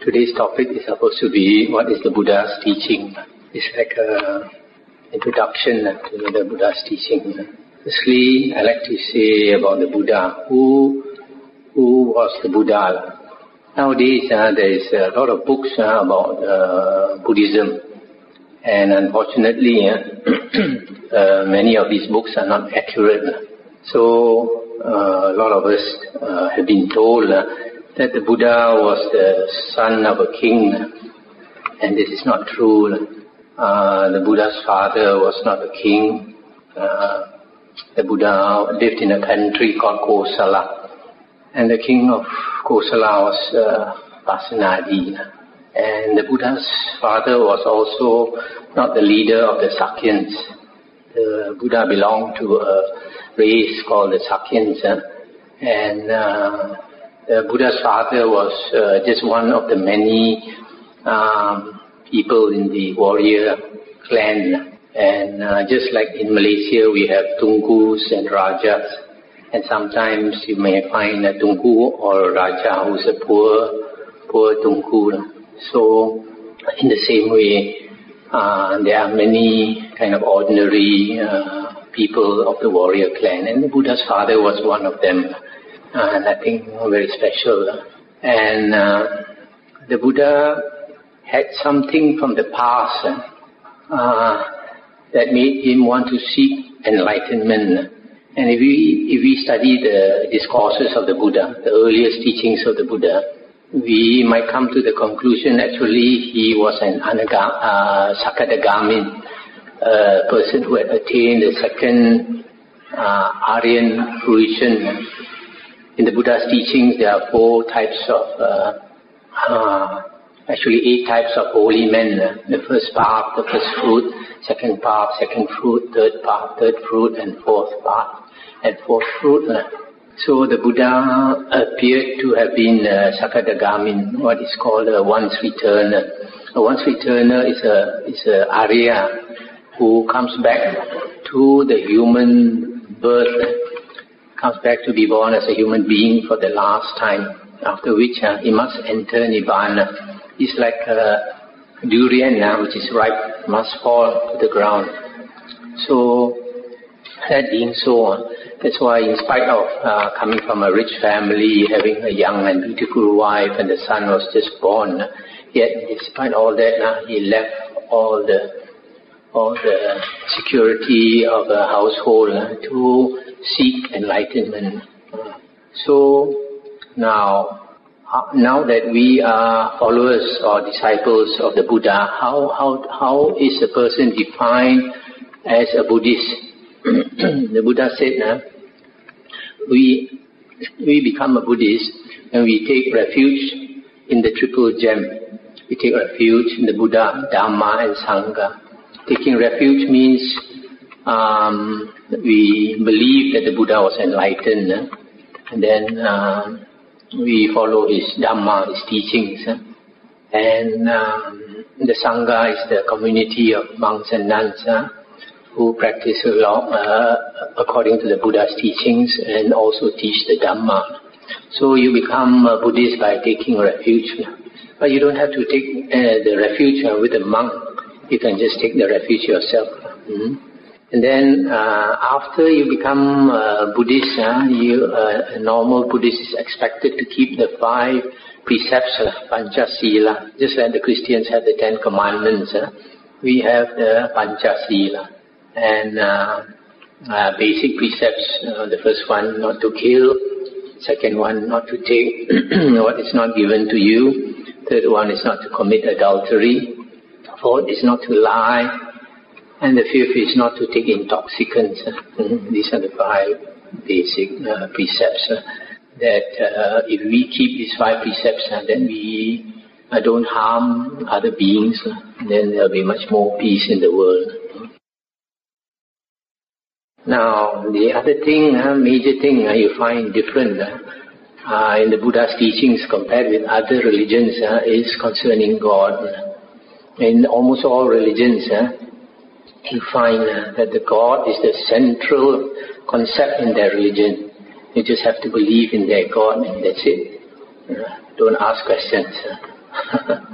Today's topic is supposed to be what is the Buddha's teaching. It's like a introduction to the Buddha's teaching. Firstly, I like to say about the Buddha. Who who was the Buddha? Nowadays, uh, there is a lot of books uh, about uh, Buddhism, and unfortunately, uh, uh, many of these books are not accurate. So, uh, a lot of us have been told that the Buddha was the son of a king, and this is not true. Uh, the Buddha's father was not a king. Uh, the Buddha lived in a country called Kosala, and the king of Kosala was uh. And the Buddha's father was also not the leader of the Sakyans. The Buddha belonged to a race called the Sakyans, and uh, Buddha's father was uh, just one of the many um, people in the warrior clan. And uh, just like in Malaysia, we have Tunkus and Rajas. And sometimes you may find a Tunku or a Raja who's a poor, poor Tunku. So in the same way, uh, there are many kind of ordinary uh, people of the warrior clan. And Buddha's father was one of them nothing very special. And uh, the Buddha had something from the past uh, that made him want to seek enlightenment. And if we, if we study the discourses of the Buddha, the earliest teachings of the Buddha, we might come to the conclusion actually he was an anaga, uh, Sakadagami uh, person who had attained the second uh, Aryan fruition in the Buddha's teachings, there are four types of, uh, uh, actually eight types of holy men. The first path, the first fruit, second path, second fruit, third path, third fruit, and fourth path, and fourth fruit. So the Buddha appeared to have been uh, Sakadagamin, what is called a once returner. A once returner is a is a Arya who comes back to the human birth comes back to be born as a human being for the last time, after which uh, he must enter Nibbana. It's like a durian uh, which is ripe, must fall to the ground. So, that being so, uh, that's why in spite of uh, coming from a rich family, having a young and beautiful wife, and the son was just born, yet despite all that, uh, he left all the all the security of a household uh, to seek enlightenment. So now, now that we are followers or disciples of the Buddha, how, how, how is a person defined as a Buddhist? the Buddha said, nah, we, we become a Buddhist when we take refuge in the triple gem. We take refuge in the Buddha, Dharma and Sangha. Taking refuge means um, we believe that the Buddha was enlightened, uh, and then uh, we follow his Dhamma, his teachings. Uh, and um, the Sangha is the community of monks and nuns uh, who practice uh, according to the Buddha's teachings and also teach the Dhamma. So you become a Buddhist by taking refuge. But you don't have to take uh, the refuge with a monk. You can just take the refuge yourself. Mm-hmm. And then uh, after you become a Buddhist, uh, you, uh, a normal Buddhist is expected to keep the five precepts of Panchasila, just like the Christians have the Ten Commandments. Uh, we have the Panchasila. And uh, uh, basic precepts, the first one, not to kill. Second one, not to take what is not given to you. Third one is not to commit adultery. Fourth is not to lie. And the fifth is not to take intoxicants. Mm-hmm. These are the five basic uh, precepts uh, that uh, if we keep these five precepts, uh, then we uh, don't harm other beings, uh, then there'll be much more peace in the world. Now, the other thing, major thing you find different in the Buddha's teachings compared with other religions is concerning God. In almost all religions, you find uh, that the God is the central concept in their religion. You just have to believe in their God and that's it. Uh, don't ask questions.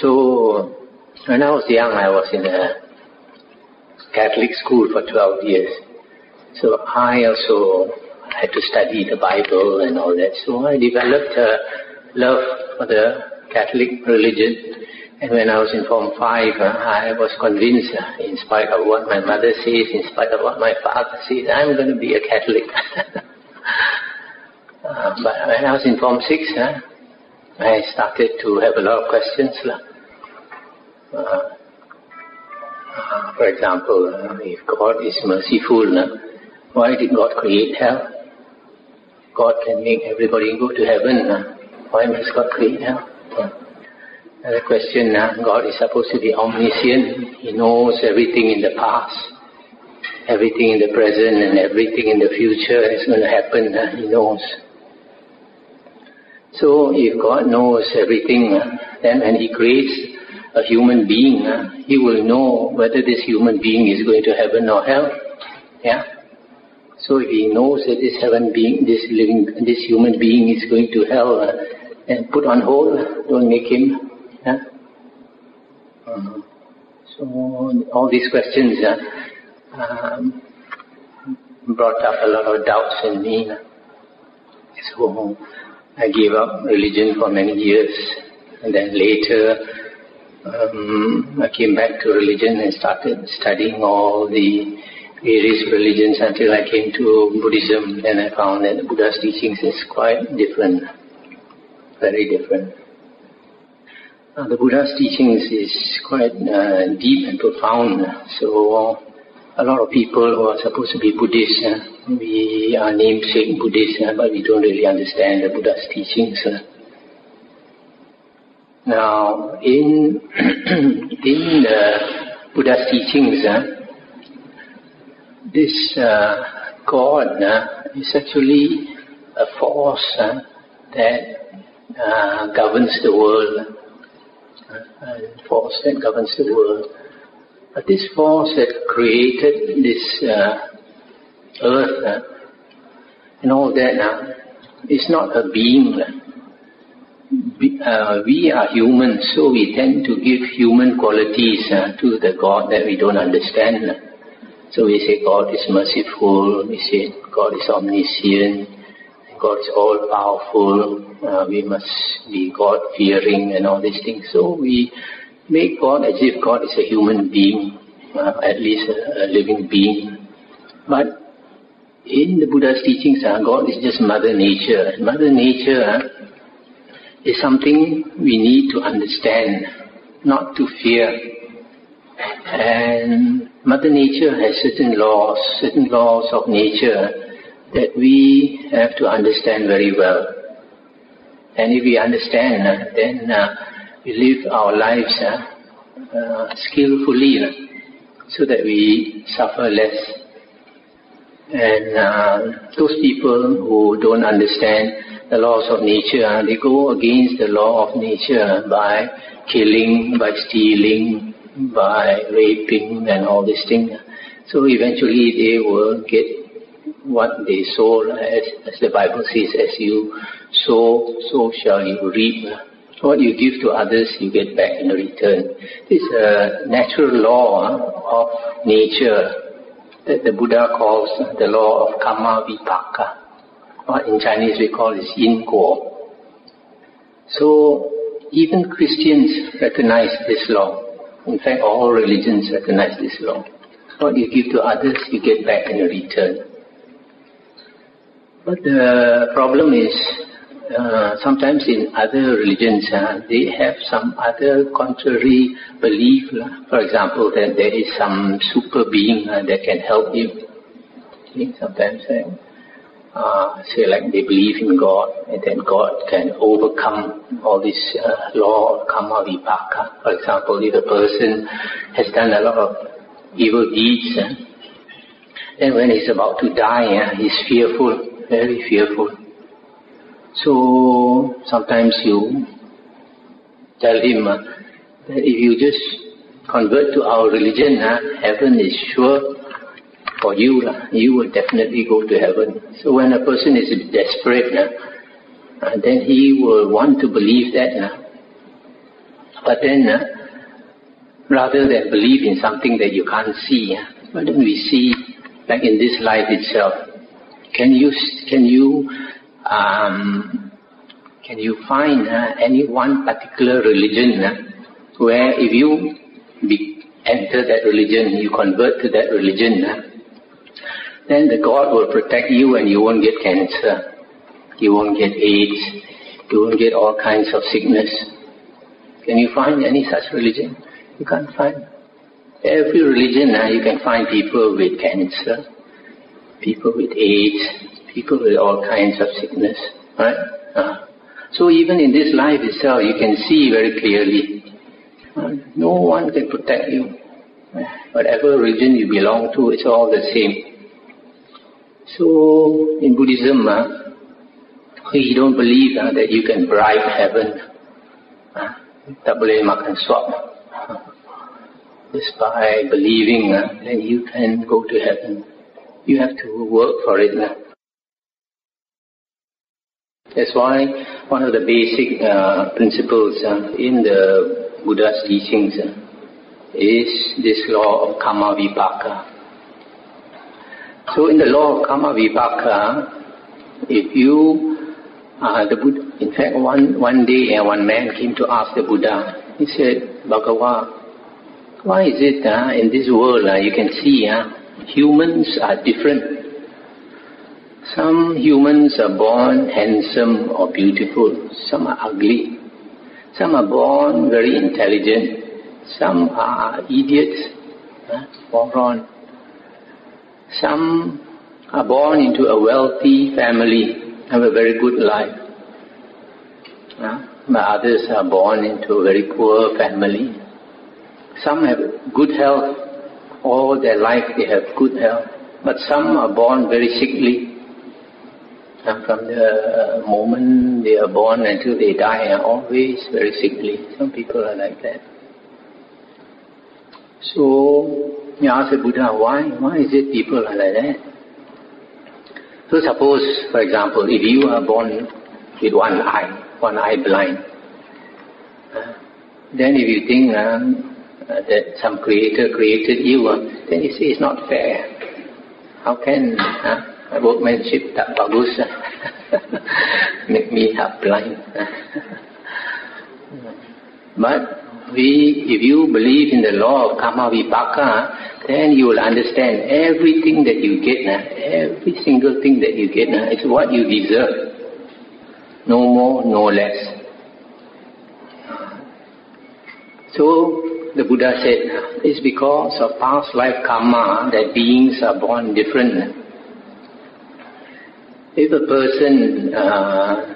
so when I was young, I was in a Catholic school for 12 years. So I also had to study the Bible and all that. So I developed a love for the Catholic religion. And when I was in Form 5, uh, I was convinced, uh, in spite of what my mother says, in spite of what my father says, I'm going to be a Catholic. uh, but when I was in Form 6, uh, I started to have a lot of questions. Uh, uh, for example, if God is merciful, why did God create hell? God can make everybody go to heaven. Why must God create hell? Another question, uh, God is supposed to be omniscient. He knows everything in the past, everything in the present, and everything in the future is going to happen. Uh, he knows. So if God knows everything, uh, then when He creates a human being, He will know whether this human being is going to heaven or hell. Yeah. So if He knows that this heaven being, this living, this human being is going to hell, then put on hold. Don't make him. Yeah. Uh, so all these questions uh, um, brought up a lot of doubts in me. So I gave up religion for many years. And then later, um, I came back to religion and started studying all the various religions until I came to Buddhism. Then I found that the Buddha's teachings is quite different, very different. Uh, the Buddha's teachings is quite uh, deep and profound. So a lot of people who are supposed to be Buddhists, uh, we are namesake Buddhists, uh, but we don't really understand the Buddha's teachings. Uh. Now, in in the Buddha's teachings, uh, this God is actually a force that governs the world, a force that governs the world. But this force that created this uh, earth uh, and all that uh, is not a being. Uh, we are humans, so we tend to give human qualities uh, to the God that we don't understand. So we say God is merciful, we say God is omniscient, God is all powerful, uh, we must be God fearing and all these things. So we make God as if God is a human being, uh, at least a, a, living being. But in the Buddha's teachings, uh, God is just Mother Nature. Mother Nature uh, is something we need to understand, not to fear. And Mother Nature has certain laws, certain laws of nature that we have to understand very well. And if we understand, then uh, we live our lives uh, uh, skillfully so that we suffer less. And those people who don't understand the laws of nature, they go against the law of nature by killing, by stealing, by raping and all these things. So eventually they will get what they sow, as, as the Bible says, as you sow, so shall you reap. What you give to others, you get back in return. This is a natural law of nature that the Buddha calls the law of karma vipaka. Or in Chinese we call it yin guo. So even Christians recognize this law. In fact, all religions recognize this law. What you give to others, you get back in return. But the problem is uh, sometimes in other religions, uh, they have some other contrary belief. For example, that there is some super being uh, that can help you. Okay? Sometimes, uh, uh, say like they believe in God, and then God can overcome all this uh, law of karma vipaka. For example, if a person has done a lot of evil deeds, then when he's about to die, he's fearful, very fearful. So sometimes you tell him uh, that if you just convert to our religion, uh, heaven is sure for you. Uh, you will definitely go to heaven. So when a person is desperate, uh, then he will want to believe that. Uh, But then, uh, rather than believe in something that you can't see, uh, why don't we see, like in this life itself, can you, can you, um, can you find uh, any one particular religion uh, where if you be, enter that religion, you convert to that religion, uh, then the God will protect you and you won't get cancer, you won't get AIDS, you won't get all kinds of sickness. Can you find any such religion? You can't find. Every religion now you can find people with cancer, people with AIDS, people with all kinds of sickness, right? Uh, so even in this life itself, you can see very clearly, uh, no one can protect you. Whatever religion you belong to, it's all the same. So in Buddhism, uh, we don't believe uh, that you can bribe heaven. Uh, tak boleh makan suap. Just by believing, uh, you can go to heaven. You have to work for it. That's why one of the basic uh, principles uh, in the Buddha's teachings uh, is this law of karma vipaka. So in the law of karma vipaka, if you, uh, the Buddha, in fact, one, one day uh, one man came to ask the Buddha, he said, Bhagavan, why is it uh, in this world uh, you can see uh, humans are different? Some humans are born handsome or beautiful, some are ugly, some are born very intelligent, some are idiots, uh, moron. Some are born into a wealthy family, have a very good life. But others are born into a very poor family. Some have good health, all their life they have good health. But some are born very sickly. And from the moment they are born until they die are always very sickly. Some people are like that. So you ask the Buddha, why? Why is it people are like that? So suppose, for example, if you are born with one eye, one eye blind, then if you think uh, that some creator created you, uh, then you say it's not fair. How can uh, workmanship tak bagus make me half blind? but we, if you believe in the law of karma vipaka, then you will understand everything that you get now, every single thing that you get now is what you deserve. No more, no less. So the Buddha said, it's because of past life karma that beings are born different. If a person uh,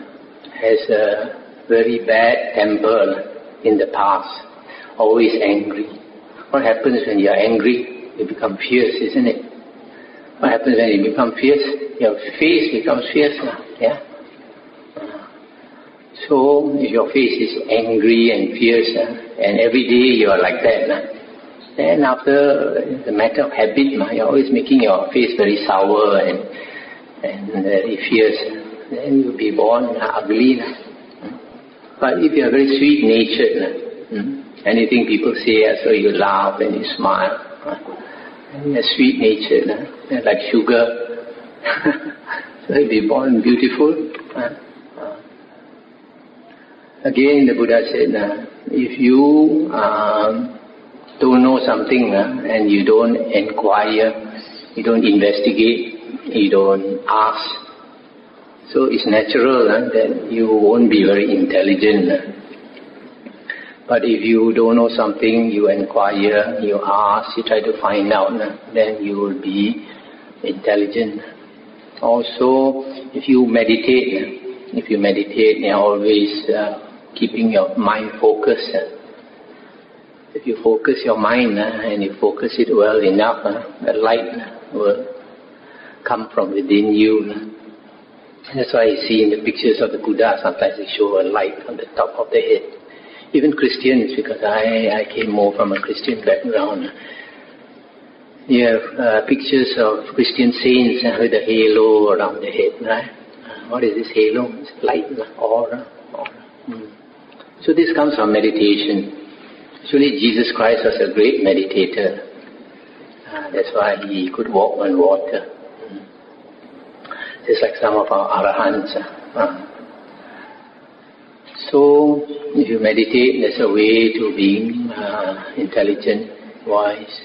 has a very bad temper, in the past, always angry. What happens when you are angry? You become fierce, isn't it? What happens when you become fierce? Your face becomes fierce yeah? So, your face is angry and fierce, uh, and every day you are like that, uh, then after the matter of habit, you're always making your face very sour and, and very fierce, ah. then you'll be born ugly. But if you are very sweet natured, hmm, anything people say, so you laugh and you smile. And you're sweet natured, like sugar. so you'll be born beautiful. Again, the Buddha said, if you um, don't know something and you don't inquire, you don't investigate, you don't ask, so it's natural uh, that you won't be very intelligent. Uh. But if you don't know something, you inquire, you ask, you try to find out, uh, then you will be intelligent. Also, if you meditate, if you meditate, you're always uh, keeping your mind focused. If you focus your mind and you focus it well enough, the light will come from within you that's why you see in the pictures of the Buddha, sometimes they show a light on the top of the head. Even Christians, because I, I came more from a Christian background, you have uh, pictures of Christian saints uh, with a halo around the head, right? Uh, what is this halo? It's light, aura. aura. Mm. So this comes from meditation. Actually, Jesus Christ was a great meditator. Uh, that's why he could walk on water. Mm. Just like some of our arahants. Uh. So, if you meditate, there's a way to being uh, intelligent, wise.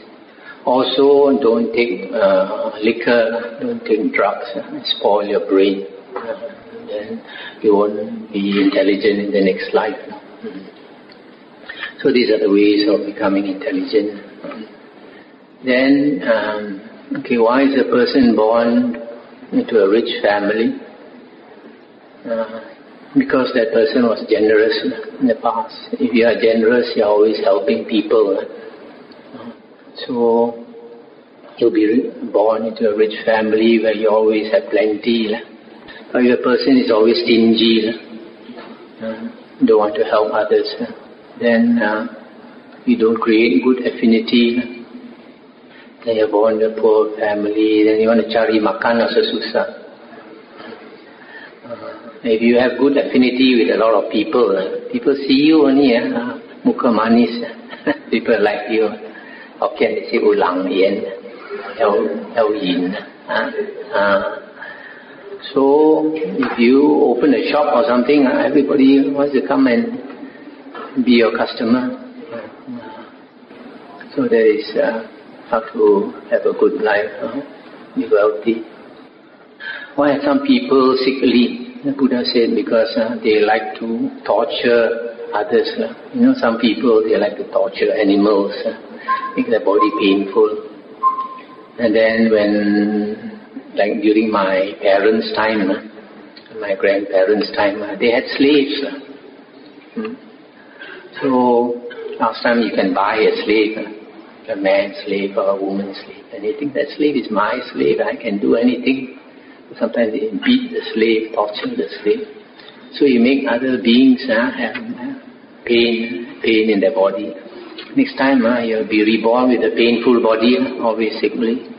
Also, don't take uh, liquor, don't take drugs, uh, spoil your brain. Uh, then you won't be intelligent in the next life. So these are the ways of becoming intelligent. Then, um, okay, why is a person born into a rich family? Uh, because that person was generous in the past. If you are generous, you are always helping people. So, you'll be born into a rich family where you always have plenty. But if a person is always stingy, uh, don't want to help others, then uh, you don't create good affinity. Then you're born in a poor family, then you want to cari makan also susah. Uh, if you have good affinity with a lot of people, uh, people see you only, uh, muka manis, people like you. Hokkien they say ulang yen, el yin. Uh, uh, so if you open a shop or something, everybody wants to come and be your customer. So there is uh, how to have a good life, be wealthy. Why some people sickly? The Buddha said because uh, they like to torture others. Uh. You know, some people they like to torture animals, uh, make their body painful. And then when, like during my parents' time, uh, my grandparents' time, uh, they had slaves. Uh. Hmm. So last time you can buy a slave, a man's slave or a woman's slave, and think that slave is my slave, I can do anything. Sometimes they beat the slave, torture the slave. So you make other beings uh, have uh, pain, pain in their body. Next time uh, you'll be reborn with a painful body, always sickly.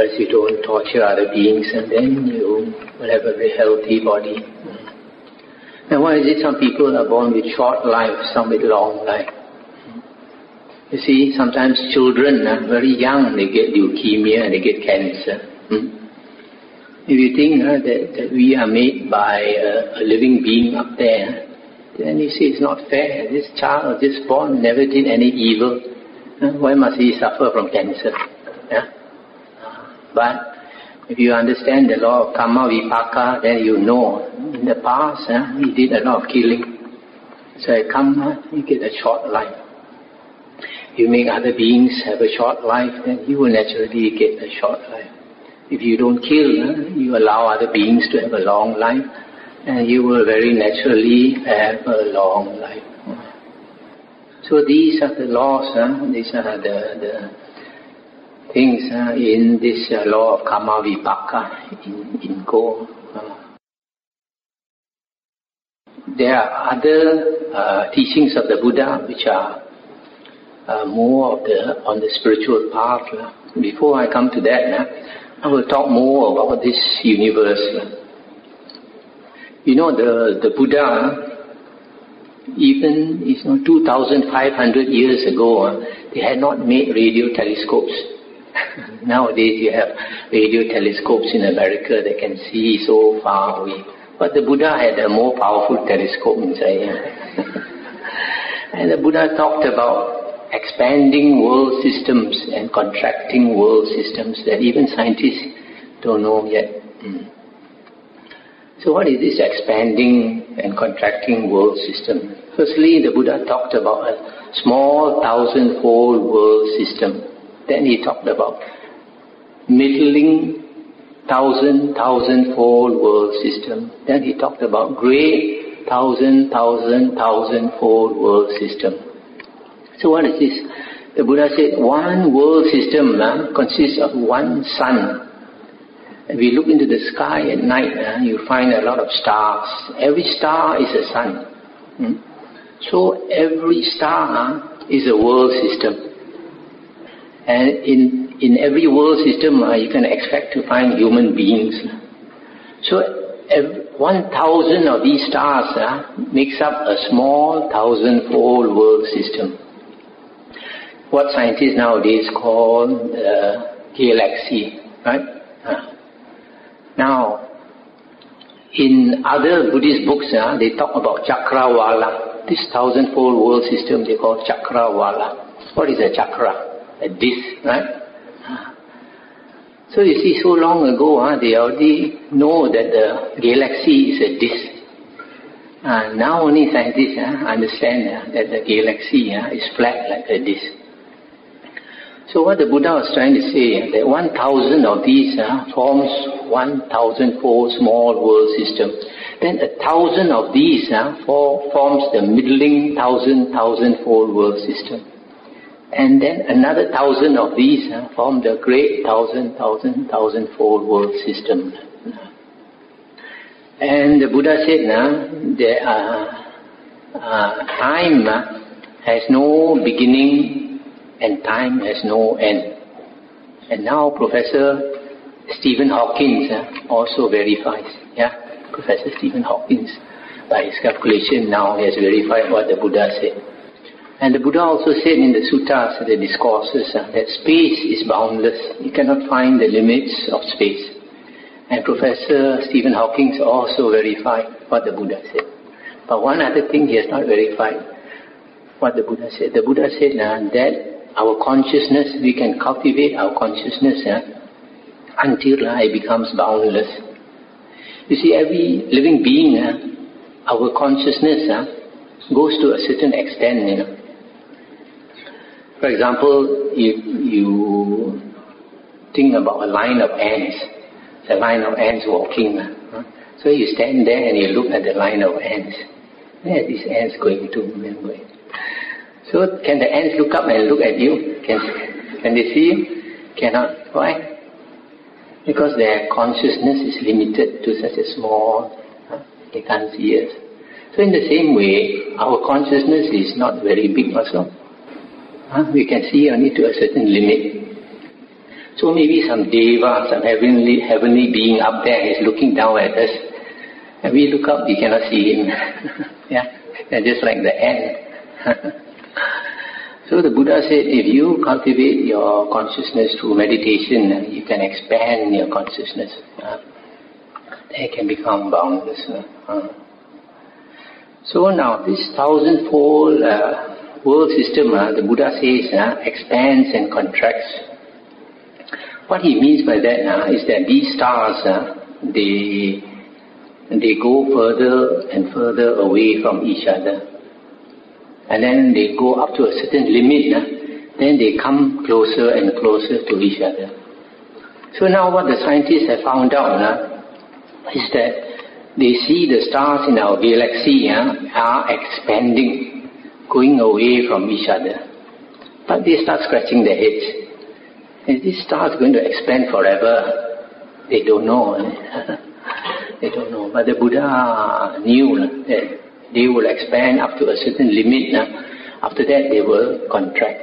But you don't torture other beings and then you will have a very healthy body. And why is it some people are born with short life, some with long life? You see, sometimes children are very young, they get leukemia and they get cancer. Hmm? If you think uh, that, that we are made by a, a living being up there, then you see it's not fair. This child this born never did any evil. Uh, why must he suffer from cancer? Yeah? But if you understand the law of karma vipaka, then you know in the past eh, he did a lot of killing. So karma, you get a short life. You make other beings have a short life, then you will naturally get a short life. If you don't kill, eh, you allow other beings to have a long life, and you will very naturally have a long life. So these are the laws, eh? these are the, the things uh, in this uh, law of karma vipaka in, in Go. Uh, there are other uh, teachings of the Buddha which are uh, more of the on the spiritual path. Before I come to that, I will talk more about this universe. You know, the, the Buddha, even you know, 2,500 years ago, they had not made radio telescopes. Nowadays you have radio telescopes in America that can see so far away. But the Buddha had a more powerful telescope inside. and the Buddha talked about expanding world systems and contracting world systems that even scientists don't know yet. Mm. So what is this expanding and contracting world system? Firstly, the Buddha talked about a small thousand-fold world system then he talked about middling thousand, thousand-fold world system. Then he talked about great thousand, thousand, thousand-fold world system. So what is this? The Buddha said one world system uh, consists of one sun. If we look into the sky at night, uh, you find a lot of stars. Every star is a sun. Hmm? So every star uh, is a world system. And in, in every world system, uh, you can expect to find human beings. So every, one thousand of these stars uh, makes up a small thousand-fold world system. What scientists nowadays call the galaxy, right? Uh, now, in other Buddhist books, uh, they talk about Chakrawala. This thousand-fold world system they call Chakrawala. What is a chakra? A disc, right? So you see, so long ago, uh, they already know that the galaxy is a disk. Uh, now only scientists uh, understand uh, that the galaxy uh, is flat like a disk. So what the Buddha was trying to say, that 1,000 of these forms 1,000-fold small world system. Then a thousand of these forms the middling thousand, thousand-fold world system. And then another thousand of these uh, form the great thousand, thousand, thousand-fold world system. And the Buddha said, uh, the, uh, time has no beginning and time has no end. And now Professor Stephen Hawkins uh, also verifies. Yeah, Professor Stephen Hawkins, by his calculation now, has verified what the Buddha said. And the Buddha also said in the suttas, the discourses, uh, that space is boundless. You cannot find the limits of space. And Professor Stephen Hawking also verified what the Buddha said. But one other thing he has not verified, what the Buddha said. The Buddha said uh, that our consciousness, we can cultivate our consciousness uh, until uh, it becomes boundless. You see, every living being, uh, our consciousness uh, goes to a certain extent, you know. For example, if you think about a line of ants, a line of ants walking. So you stand there and you look at the line of ants. Where are these ants going to? Going? So can the ants look up and look at you? Can, can they see you? Cannot. Why? Because their consciousness is limited to such a small, they can't see us. So in the same way, our consciousness is not very big also. Huh? We can see only to a certain limit. So maybe some deva, some heavenly, heavenly being up there is looking down at us. And we look up, we cannot see him. yeah, and just like the ant. so the Buddha said, if you cultivate your consciousness through meditation, you can expand your consciousness. Uh, they can become boundless. Uh, so now this thousandfold uh, world system, uh, the Buddha says, uh, expands and contracts. What he means by that uh, is that these stars, uh, they, they go further and further away from each other. And then they go up to a certain limit, uh, then they come closer and closer to each other. So now what the scientists have found out uh, is that they see the stars in our galaxy uh, are expanding going away from each other. But they start scratching their heads. Is this star going to expand forever? They don't know. Eh? they don't know. But the Buddha knew eh, that they will expand up to a certain limit. Eh? After that, they will contract.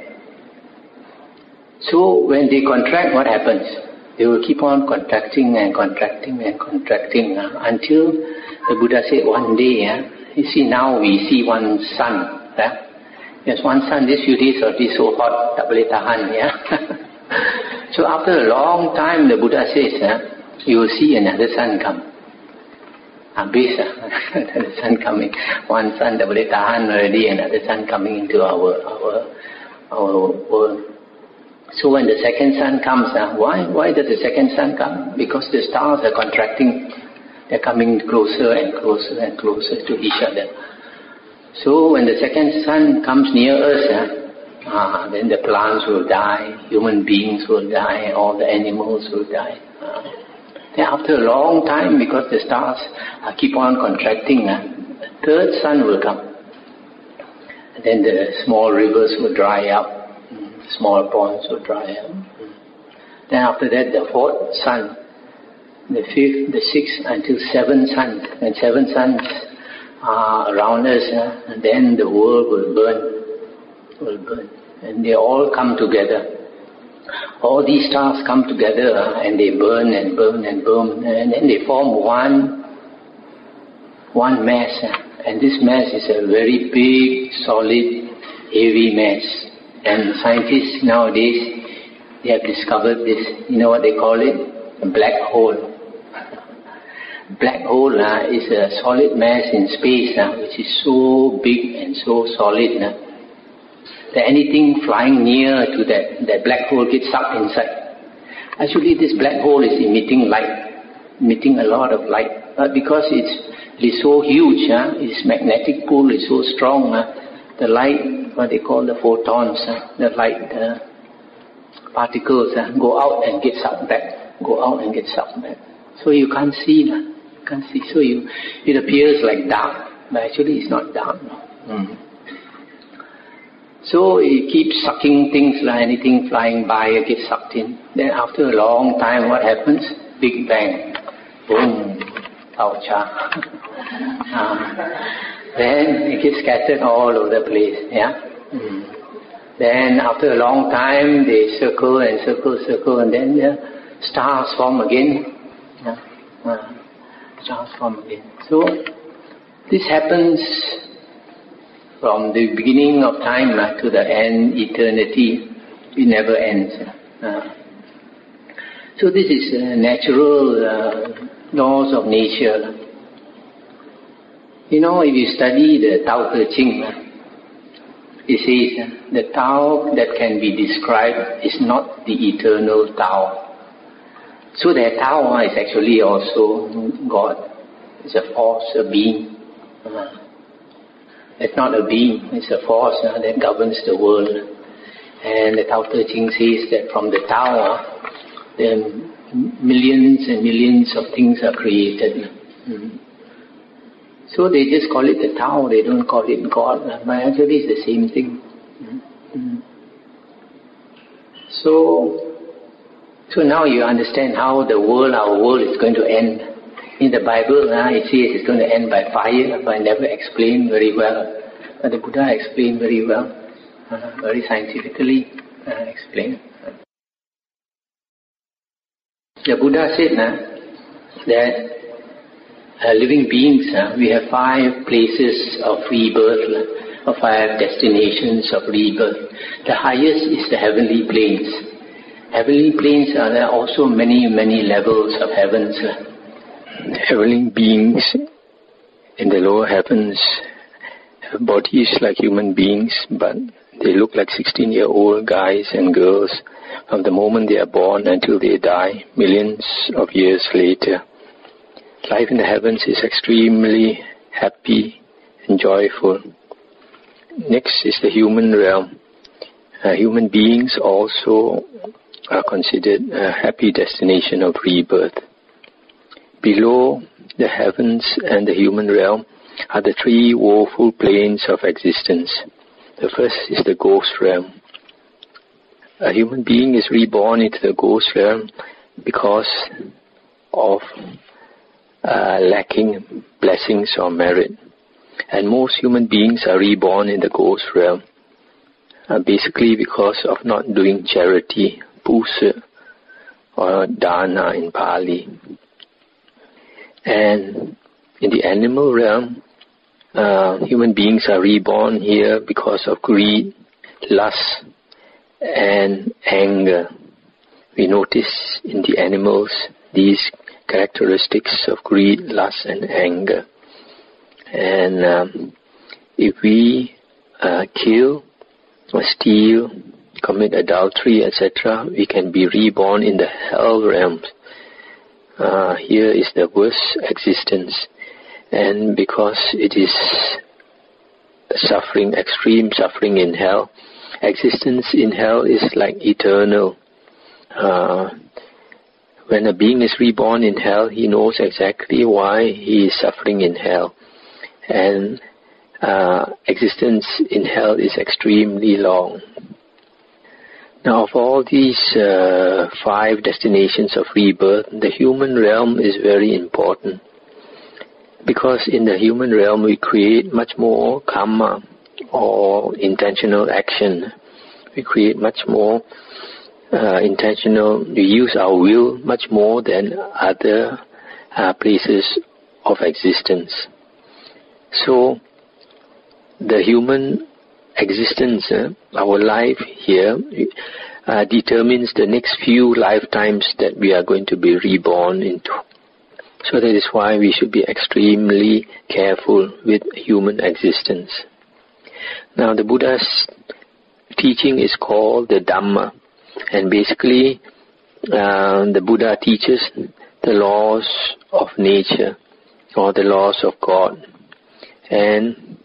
So when they contract, what happens? They will keep on contracting and contracting and contracting eh? until the Buddha said one day, you see now we see one sun Yeah? There's one sun, this few days this so hot, tak boleh tahan, yeah. so after a long time, the Buddha says, yeah, you will see another sun come. Habis, ah, another sun coming. One sun tak boleh tahan already, another sun coming into our our our world. So when the second sun comes, uh, why why does the second sun come? Because the stars are contracting. They're coming closer and closer and closer to each other. So when the second sun comes near us, uh, then the plants will die, human beings will die, all the animals will die. Uh, then after a long time, because the stars uh, keep on contracting, uh, third sun will come. And then the small rivers will dry up, mm, small ponds will dry up. Then after that, the fourth sun, the fifth, the sixth, until seven suns. And seven suns are around us, uh, and then the world will burn, will burn. And they all come together. All these stars come together uh, and they burn and burn and burn, and then they form one one mass. And this mass is a very big, solid, heavy mass. And scientists nowadays, they have discovered this, you know what they call it? A black hole. Black hole uh, is a solid mass in space uh, which is so big and so solid uh, that anything flying near to that, that black hole gets sucked inside. Actually, this black hole is emitting light, emitting a lot of light. But because it's, it is so huge, uh, its magnetic pull is so strong, uh, the light, what they call the photons, uh, the light uh, particles uh, go out and get sucked back, go out and get sucked back. So you can't see. Uh, can't see. So you, it appears like dark, but actually it's not dark. Mm. So it keeps sucking things like anything flying by, it gets sucked in. Then after a long time, what happens? Big bang. Boom. Oucha. uh, then it gets scattered all over the place. Yeah. Mm. Then after a long time, they circle and circle, circle, and then the stars form again. Yeah. Uh, transform again. So this happens from the beginning of time uh, to the end, eternity. It never ends. Uh, so this is natural uh, laws of nature. You know, if you study the Tao Te Ching, it says the Tao that can be described is not the eternal Tao. So that Tao is actually also God. It's a force, a being. It's not a being, it's a force uh, that governs the world. And the Tao Te Ching says that from the Tao, uh, the millions and millions of things are created. Mm. So they just call it the Tao, they don't call it God. But actually it's the same thing. Mm. So so now you understand how the world, our world is going to end. In the Bible, uh, it says it's going to end by fire, but I never explained very well. But the Buddha explained very well, uh, very scientifically uh, explained. The Buddha said uh, that uh, living beings, uh, we have five places of rebirth, or five destinations of rebirth. The highest is the heavenly planes. Heavenly planes are there also many, many levels of heavens. Heavenly beings in the lower heavens have bodies like human beings, but they look like 16 year old guys and girls from the moment they are born until they die, millions of years later. Life in the heavens is extremely happy and joyful. Next is the human realm. Uh, human beings also are considered a happy destination of rebirth. Below the heavens and the human realm are the three woeful planes of existence. The first is the ghost realm. A human being is reborn into the ghost realm because of uh, lacking blessings or merit. And most human beings are reborn in the ghost realm uh, basically because of not doing charity pusa or dana in Pali. And in the animal realm, uh, human beings are reborn here because of greed, lust, and anger. We notice in the animals these characteristics of greed, lust, and anger. And um, if we uh, kill or steal commit adultery, etc., we can be reborn in the hell realms. Uh, here is the worst existence. And because it is suffering, extreme suffering in hell, existence in hell is like eternal. Uh, when a being is reborn in hell, he knows exactly why he is suffering in hell. And uh, existence in hell is extremely long. Now, of all these uh, five destinations of rebirth, the human realm is very important because in the human realm we create much more karma or intentional action. We create much more uh, intentional, we use our will much more than other uh, places of existence. So, the human existence, uh, our life here, uh, determines the next few lifetimes that we are going to be reborn into. So that is why we should be extremely careful with human existence. Now the Buddha's teaching is called the Dhamma, and basically uh, the Buddha teaches the laws of nature or the laws of God. And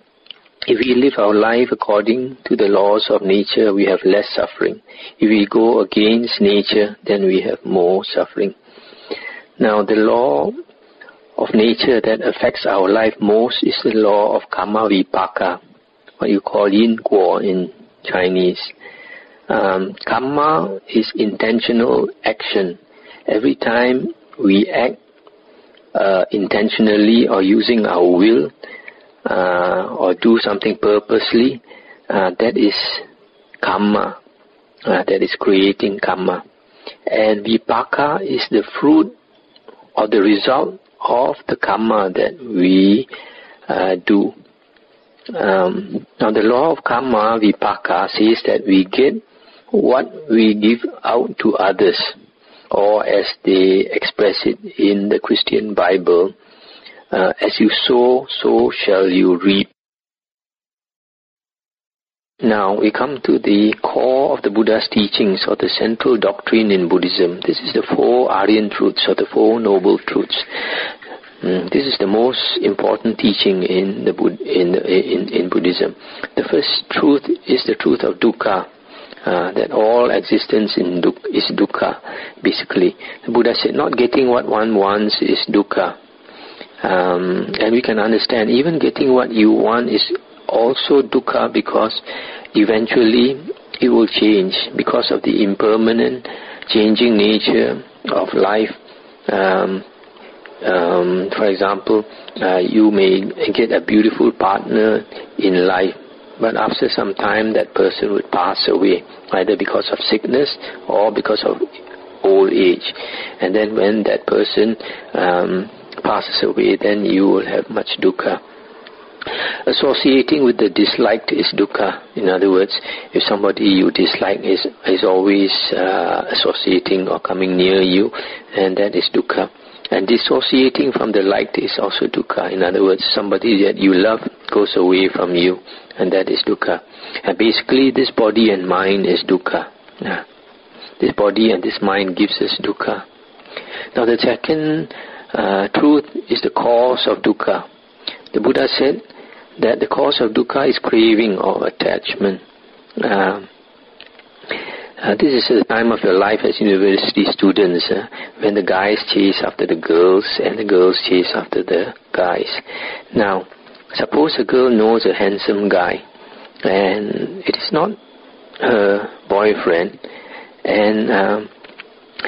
if we live our life according to the laws of nature, we have less suffering. If we go against nature, then we have more suffering. Now, the law of nature that affects our life most is the law of karma vipaka, what you call yin guo in Chinese. Um, karma is intentional action. Every time we act uh, intentionally or using our will, uh, or do something purposely, uh, that is karma. Uh, that is creating karma. And vipaka is the fruit or the result of the karma that we uh, do. Um, now the law of karma vipaka says that we get what we give out to others, or as they express it in the Christian Bible, uh, as you sow, so shall you reap. Now we come to the core of the Buddha's teachings or the central doctrine in Buddhism. This is the four Aryan truths or the four noble truths. Mm, this is the most important teaching in, the in, in, in Buddhism. The first truth is the truth of dukkha. Uh, that all existence in is dukkha, basically. The Buddha said, not getting what one wants is dukkha. Um, and we can understand even getting what you want is also dukkha because eventually it will change because of the impermanent changing nature of life. Um, um, for example, uh, you may get a beautiful partner in life, but after some time that person would pass away, either because of sickness or because of old age. And then when that person um, passes away, then you will have much dukkha. Associating with the disliked is dukkha. In other words, if somebody you dislike is, is always uh, associating or coming near you, and that is dukkha. And dissociating from the liked is also dukkha. In other words, somebody that you love goes away from you, and that is dukkha. And basically, this body and mind is dukkha. Yeah. This body and this mind gives us dukkha. Now the second uh, truth is the cause of dukkha. The Buddha said that the cause of dukkha is craving or attachment. Uh, uh, this is the time of your life as university students uh, when the guys chase after the girls and the girls chase after the guys. Now, suppose a girl knows a handsome guy and it is not her boyfriend and um,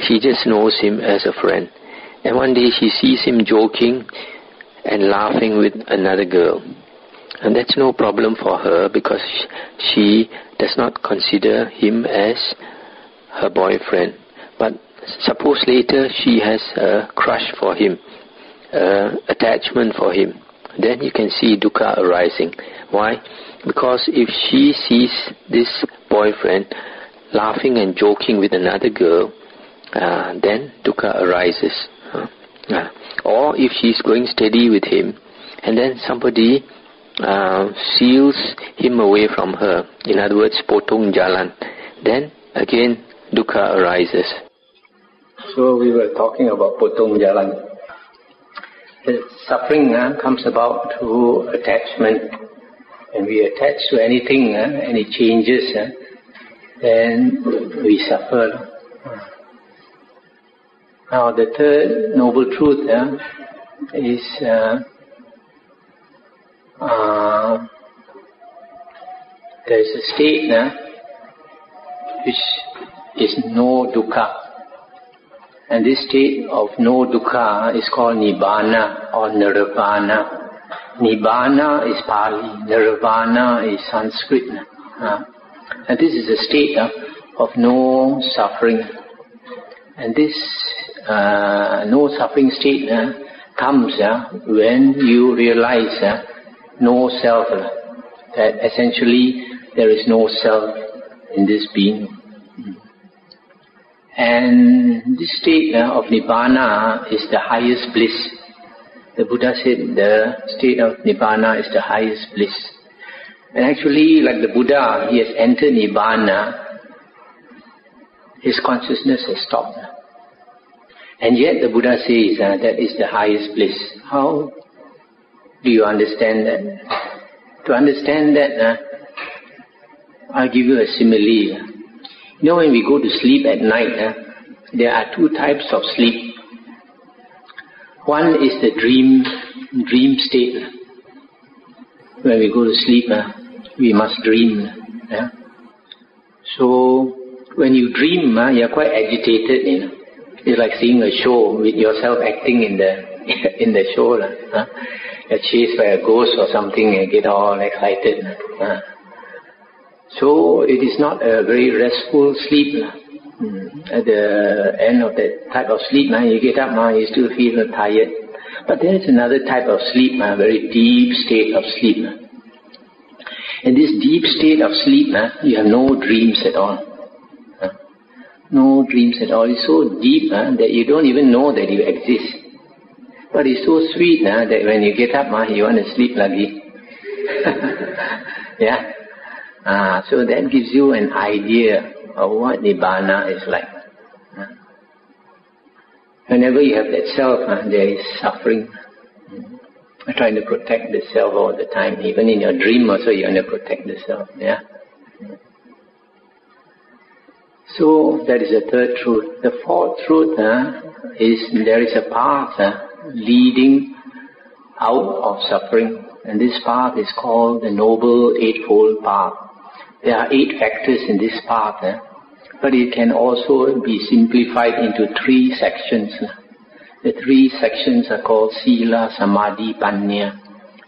she just knows him as a friend. And one day she sees him joking and laughing with another girl. And that's no problem for her because she does not consider him as her boyfriend. But suppose later she has a crush for him, uh, attachment for him. Then you can see dukkha arising. Why? Because if she sees this boyfriend laughing and joking with another girl, uh, then dukkha arises. Uh, or if she's going steady with him, and then somebody uh, seals him away from her, in other words, potong jalan, then again dukkha arises. So we were talking about potong jalan. The suffering uh, comes about through attachment. When we attach to anything, uh, any changes, uh, then we suffer. Now the third noble truth uh, is uh, uh, there is a state uh, which is no dukkha. And this state of no dukkha is called nibbana or nirvana. Nibbana is Pali, nirvana is Sanskrit. Uh, and this is a state uh, of no suffering. And this uh, no suffering state uh, comes uh, when you realize uh, no self. That essentially there is no self in this being. And this state uh, of Nibbana is the highest bliss. The Buddha said the state of Nibbana is the highest bliss. And actually, like the Buddha, he has entered Nibbana, his consciousness has stopped. And yet the Buddha says uh, that is the highest bliss. How do you understand that? To understand that, uh, I'll give you a simile. You know when we go to sleep at night, uh, there are two types of sleep. One is the dream, dream state. When we go to sleep, uh, we must dream. Yeah? So when you dream, uh, you're quite agitated. You know, it's like seeing a show with yourself acting in the in the show. Uh, you're chased by a ghost or something and get all excited. Uh. So it is not a very restful sleep. Mm. At the end of that type of sleep, now you get up, now you still feel tired. But there is another type of sleep, a very deep state of sleep. In this deep state of sleep, you have no dreams at all. No dreams at all. It's so deep that you don't even know that you exist. But it's so sweet that when you get up, you want to sleep lagi. yeah. Ah, so that gives you an idea of what Nibbana is like. Whenever you have that self, there is suffering. You're trying to protect the self all the time. Even in your dream also you want to protect the self. Yeah. So that is the third truth. The fourth truth uh, is there is a path uh, leading out of suffering. And this path is called the Noble Eightfold Path. There are eight factors in this path, eh? but it can also be simplified into three sections. The three sections are called Sila, Samadhi, Panya.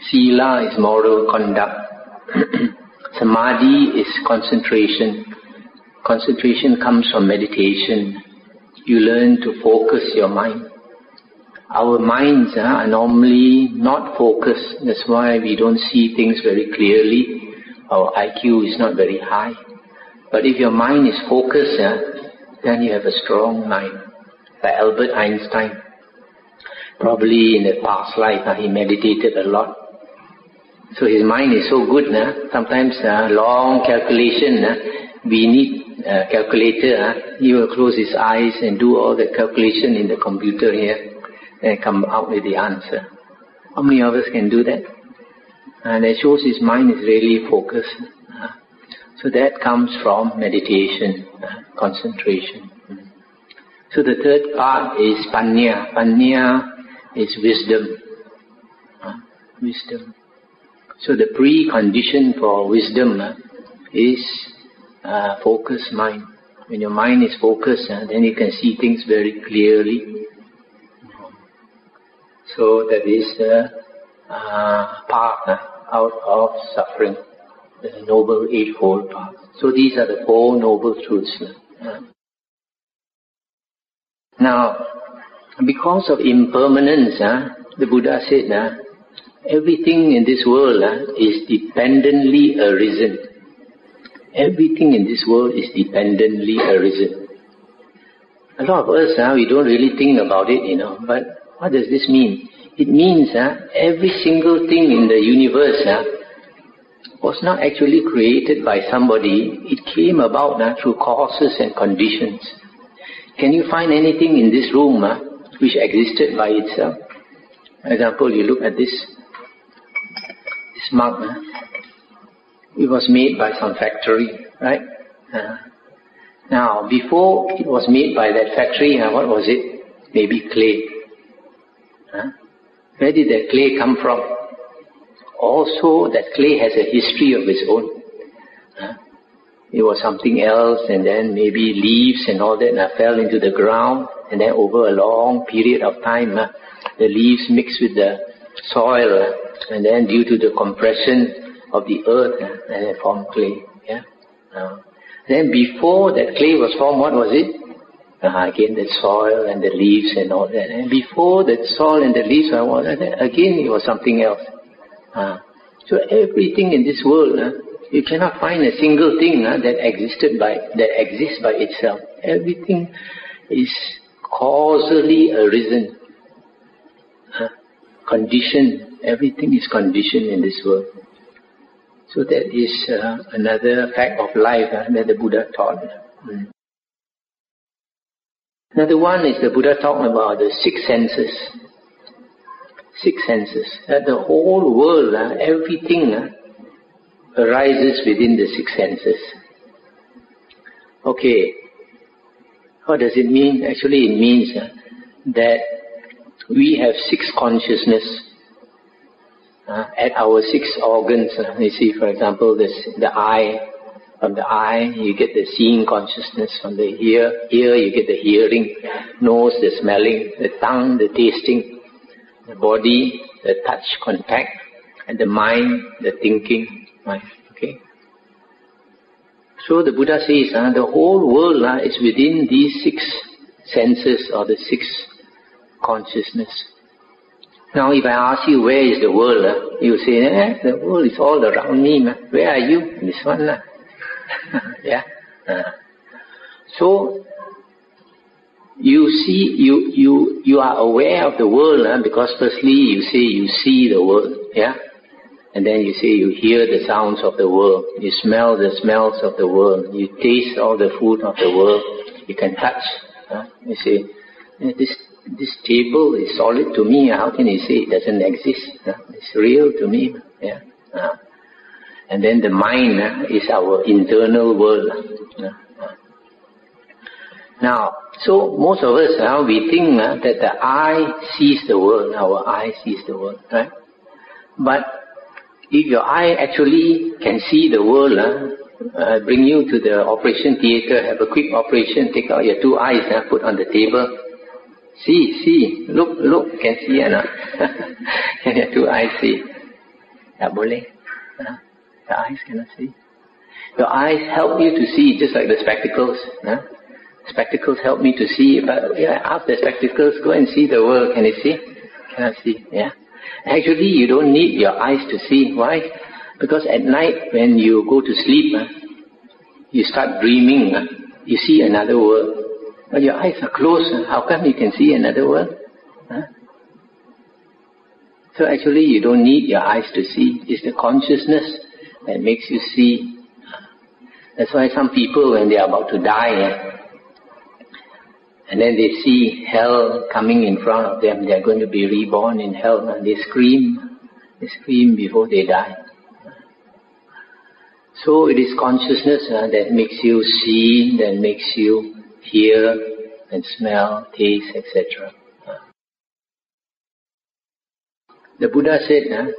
Sila is moral conduct. Samadhi is concentration. Concentration comes from meditation. You learn to focus your mind. Our minds uh, are normally not focused. That's why we don't see things very clearly our IQ is not very high. But if your mind is focused, uh, then you have a strong mind. Like Albert Einstein, probably in the past life, uh, he meditated a lot. So his mind is so good, sometimes uh, long calculation, we need a calculator, uh, he will close his eyes and do all the calculation in the computer here and come out with the answer. How many of us can do that? and it shows his mind is really focused. Uh, so that comes from meditation, uh, concentration. So the third part is panya. Panya is wisdom. Uh, wisdom. So the precondition for wisdom is focused mind. When your mind is focused, then you can see things very clearly. So that is the uh, path out of suffering, the Noble Eightfold Path. So these are the Four Noble Truths. Now, because of impermanence, uh, the Buddha said, uh, everything in this world uh, is dependently arisen. Everything in this world is dependently arisen. A lot of us, uh, we don't really think about it, you know, but what does this mean? It means uh, every single thing in the universe uh, was not actually created by somebody. It came about uh, through causes and conditions. Can you find anything in this room uh, which existed by itself? For example, you look at this, this mug. Uh, it was made by some factory, right? Uh, now, before it was made by that factory, uh, what was it? Maybe clay. Huh? Where did that clay come from? Also, that clay has a history of its own. Uh, it was something else, and then maybe leaves and all that and fell into the ground, and then over a long period of time, uh, the leaves mixed with the soil, and then due to the compression of the earth, and it formed clay. Yeah. then before that clay was formed, what was it? Uh, again, the soil and the leaves and all that. And before the soil and the leaves, again, it was something else. Uh, So everything in this world, uh, you cannot find a single thing uh, that existed by that exists by itself. Everything is causally arisen, uh, conditioned. Everything is conditioned in this world. So that is uh, another fact of life uh, that the Buddha taught. Mm. Another one is the Buddha talking about the six senses. Six senses. That the whole world, uh, everything uh, arises within the six senses. Okay. What does it mean? Actually, it means uh, that we have six consciousness at our six organs. Uh, you see, for example, this, the eye, from the eye, you get the seeing consciousness. From the ear, ear, you get the hearing. Nose, the smelling. The tongue, the tasting. The body, the touch, contact. And the mind, the thinking. Mind. Okay. So the Buddha says, uh, the whole world uh, is within these six senses or the six consciousness. Now, if I ask you where is the world, uh, you say, eh, the world is all around me. Man. Where are you? This one. Uh. yeah. Uh, so you see, you you you are aware of the world uh, because firstly you say you see the world, yeah, and then you say you hear the sounds of the world, you smell the smells of the world, you taste all the food of the world, you can touch. You say this this table is solid to me. How can you say it doesn't exist? It's real to me. Yeah. Uh, and then the mind is our internal world. Uh, now, so most of us, uh, we think that the eye sees the world, our eye sees the world, right? But if your eye actually can see the world, uh, bring you to the operation theater, have a quick operation, take out your two eyes, uh, put on the table, see, see, look, look, can see or not? can your two eyes see? Tak boleh. The eyes cannot see. Your eyes help you to see, just like the spectacles. Huh? Spectacles help me to see, but yeah, the spectacles, go and see the world. Can you see? Cannot see. Yeah. Actually, you don't need your eyes to see. Why? Because at night, when you go to sleep, you start dreaming. You see another world. But your eyes are closed. How come you can see another world? Huh? So actually, you don't need your eyes to see. It's the consciousness that makes you see. That's why some people, when they are about to die, and then they see hell coming in front of them, they are going to be reborn in hell, and they scream, they scream before they die. So it is consciousness uh, that makes you see, that makes you hear and smell, taste, etc. The Buddha said,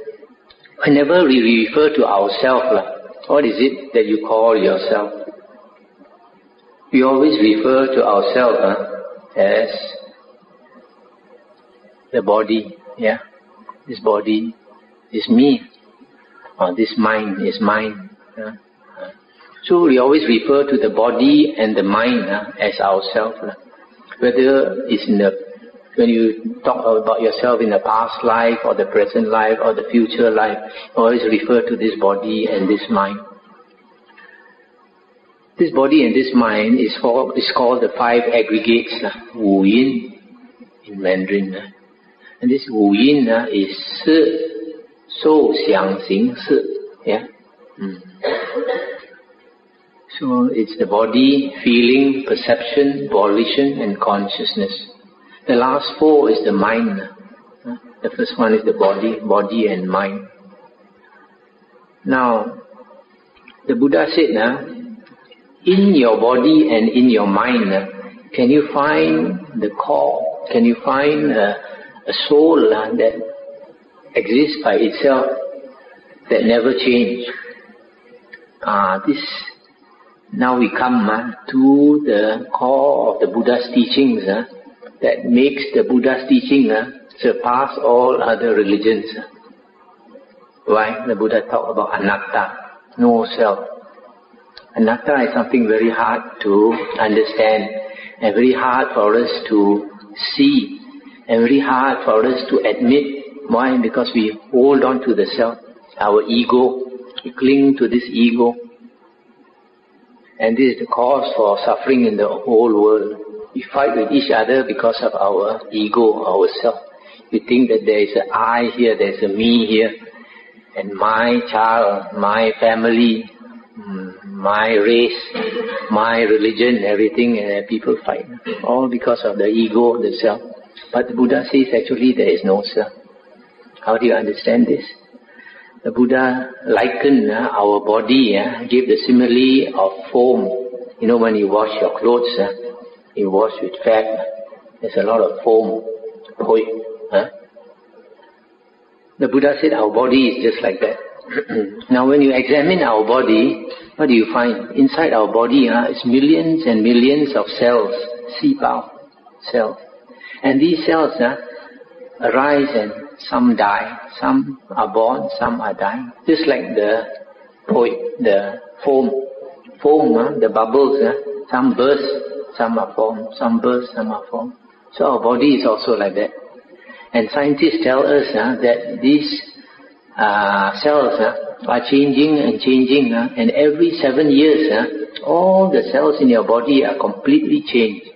Whenever we refer to ourselves, what is it that you call yourself? We always refer to ourselves as the body, yeah. This body is me, or this mind is mine. So we always refer to the body and the mind uh, as ourselves. Uh, whether it's in the when you talk about yourself in the past life or the present life or the future life, always refer to this body and this mind. This body and this mind is called, is called the five aggregates, uh, Wu Yin in Mandarin. Uh. And this Wu Yin uh, is Si, So, Xiang, Xing, Si. Yeah? Mm. So it's the body, feeling, perception, volition, and consciousness. The last four is the mind. The first one is the body, body and mind. Now, the Buddha said, now, in your body and in your mind, can you find the core? Can you find a, a soul that exists by itself, that never changes? Ah, this. Now we come uh, to the core of the Buddha's teachings. Uh, that makes the Buddha's teaching uh, surpass all other religions. Why? The Buddha talked about anatta, no self. Anatta is something very hard to understand and very hard for us to see and very hard for us to admit. Why? Because we hold on to the self. our ego. We cling to this ego. And this is the cause for suffering in the whole world. We fight with each other because of our ego, ourself. We think that there is an I here, there is a me here, and my child, my family, mm, my race, my religion, everything, and people fight. All because of the ego, the self. But the Buddha says actually there is no self. How do you understand this? The Buddha likened uh, our body, uh, gave the simile of foam. You know when you wash your clothes, uh, you wash with fat, there's a lot of foam. Huh? The Buddha said our body is just like that. now when you examine our body, what do you find? Inside our body uh, is millions and millions of cells, sipao cells. And these cells uh, arise and some die, some are born, some are dying. Just like the poi, the foam, foam, uh, the bubbles, uh, some burst, some are formed, some burst, some are formed. So our body is also like that. And scientists tell us uh, that these uh, cells are changing and changing, and every seven years, all the cells in your body are completely changed.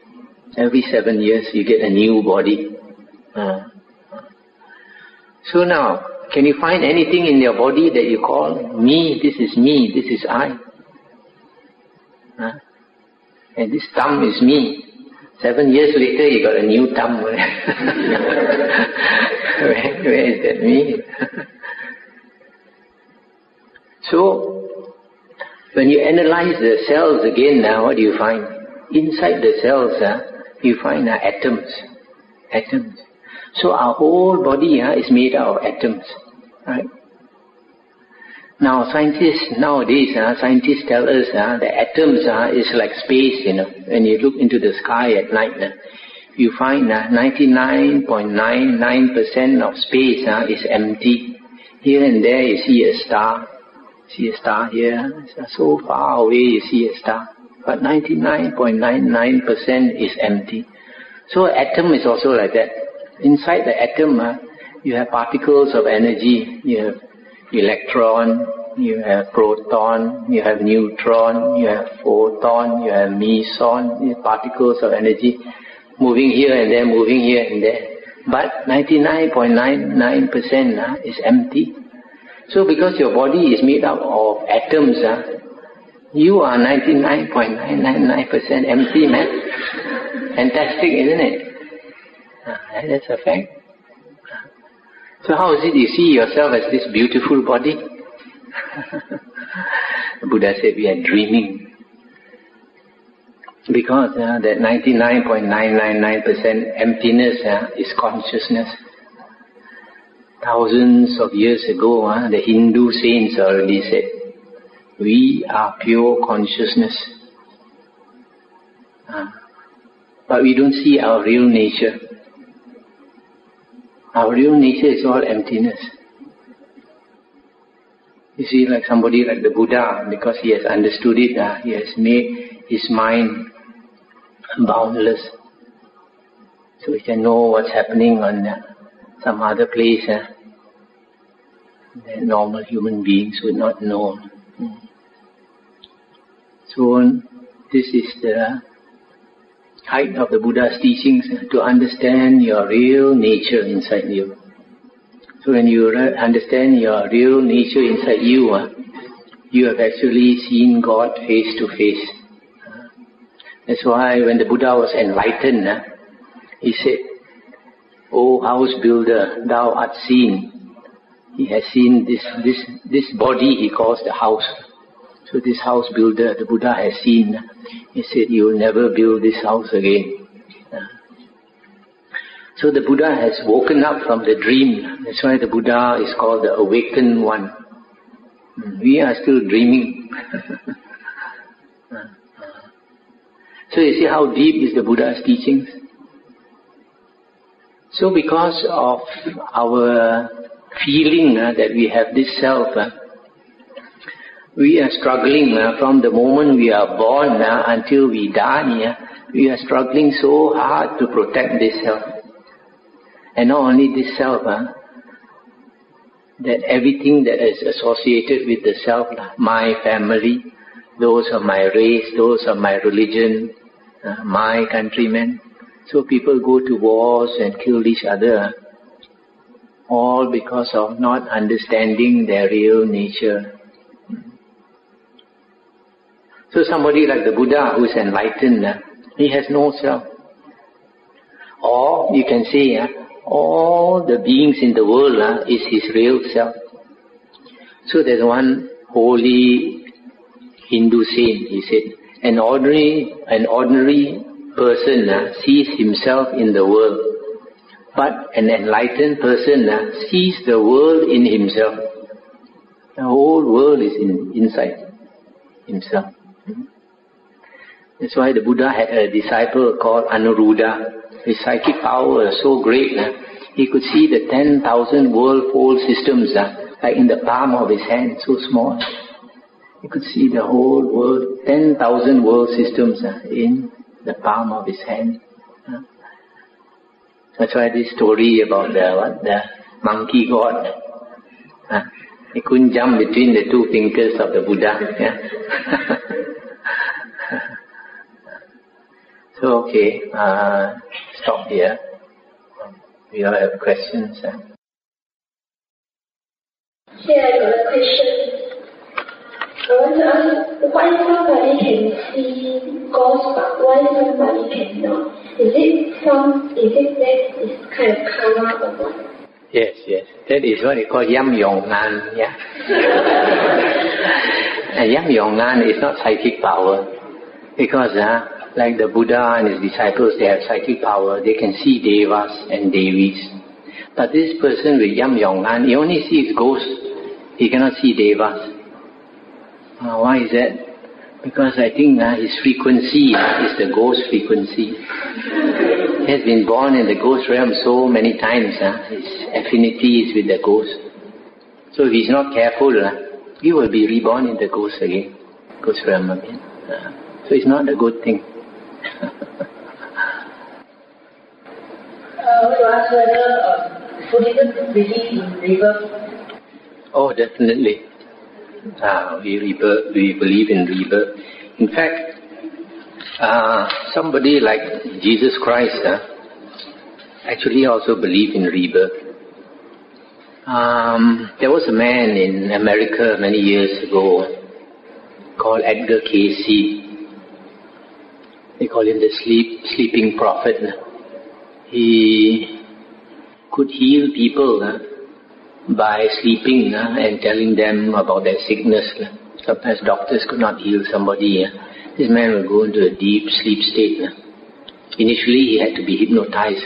Every seven years, you get a new body. Uh. So now, can you find anything in your body that you call me? This is me. This is I. Uh. And this thumb is me. Seven years later, you got a new thumb. where, where is that me? so, when you analyze the cells again now, what do you find? Inside the cells, uh, you find uh, atoms. Atoms. So our whole body uh, is made out of atoms. Right? Now scientists nowadays, uh, scientists tell us uh, the atoms uh, is like space, you know. When you look into the sky at night, uh, you find uh, 99.99% of space uh, is empty. Here and there you see a star. See a star here. So far away you see a star. But 99.99% is empty. So atom is also like that. Inside the atom, uh, you have particles of energy. You have electron, you have proton, you have neutron, you have photon, you have meson, particles of energy moving here and there, moving here and there. But 99.99% uh, is empty. So because your body is made up of atoms, uh, you are 99.999% empty, man. Fantastic, isn't it? That's a fact. So how is it you see yourself as this beautiful body? Buddha said we are dreaming. Because uh, that 99.999% emptiness uh, is consciousness. Thousands of years ago, uh, the Hindu saints already said, we are pure consciousness. Uh, but we don't see our real nature. Our real nature is all emptiness. You see, like somebody like the Buddha, because he has understood it, uh, he has made his mind boundless. So he can know what's happening on uh, some other place uh, that normal human beings would not know. Hmm. So this is the height of the Buddha's teachings to understand your real nature inside you. So when you understand your real nature inside you, uh, you have actually seen God face to face. That's why when the Buddha was enlightened, uh, he said, O house builder, thou art seen. He has seen this, this, this body he calls the house. So this house builder, the Buddha has seen, he said, you will never build this house again. So the Buddha has woken up from the dream. That's why the Buddha is called the awakened one. We are still dreaming. so you see how deep is the Buddha's teachings? So because of our feeling uh, that we have this self, uh, we are struggling uh, from the moment we are born uh, until we die. We are struggling so hard to protect this self. And not only this self, uh, that everything that is associated with the self, my family, those of my race, those of my religion, my countrymen. So people go to wars and kill each other, all because of not understanding their real nature. So somebody like the Buddha who is enlightened, uh, he has no self. Or you can say, uh, all the beings in the world uh, is his real self. So there's one holy Hindu saint, he said, an ordinary, an ordinary person sees himself in the world, but an enlightened person sees the world in himself. The whole world is in, inside himself. That's why the Buddha had a disciple called Anuruddha. His psychic power was so great, uh, he could see the 10,000 world systems uh, like in the palm of his hand, so small. He could see the whole world, 10,000 world systems uh, in the palm of his hand. Uh. That's why this story about the what, the monkey god. Uh, he couldn't jump between the two fingers of the Buddha. Yeah? so okay, uh, stop here. We all have questions. Here I got a question. I want to ask why somebody can see ghosts but why somebody cannot? Is it some is it that is kind of karma or what? Yes, yes. That is what they call yam yong nan, yeah. and yam yong nan is not psychic power. Because uh, like the Buddha and his disciples, they have psychic power. They can see devas and devis. But this person with yam yong he only sees ghosts. He cannot see devas. Uh, why is that? Because I think uh, his frequency uh, is the ghost frequency. he has been born in the ghost realm so many times. Uh, his affinity is with the ghost. So if he's not careful, uh, he will be reborn in the ghost again, ghost realm again. Uh, so it's not a good thing. To ask whether uh, Buddhism believe in rebirth? Oh, definitely. Uh, we, rebirth, we believe in rebirth. In fact, uh, somebody like Jesus Christ uh, actually also believed in rebirth. Um, there was a man in America many years ago called Edgar Cayce. They call him the sleep, sleeping prophet. He could heal people by sleeping and telling them about their sickness. Sometimes doctors could not heal somebody. This man would go into a deep sleep state. Initially, he had to be hypnotized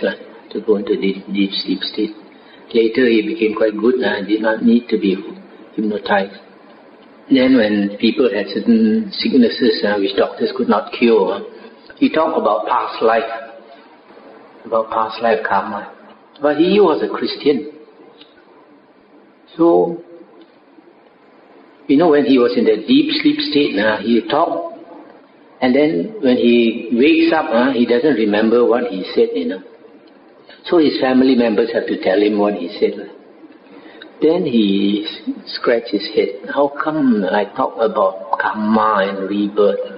to go into deep, deep sleep state. Later, he became quite good and did not need to be hypnotized. Then, when people had certain sicknesses uh, which doctors could not cure, he talked about past life, about past life karma. But he was a Christian. So, you know, when he was in the deep sleep state, uh, he talked, and then when he wakes up, uh, he doesn't remember what he said, you know. So his family members have to tell him what he said. Then he scratched his head. How come I talk about karma and rebirth?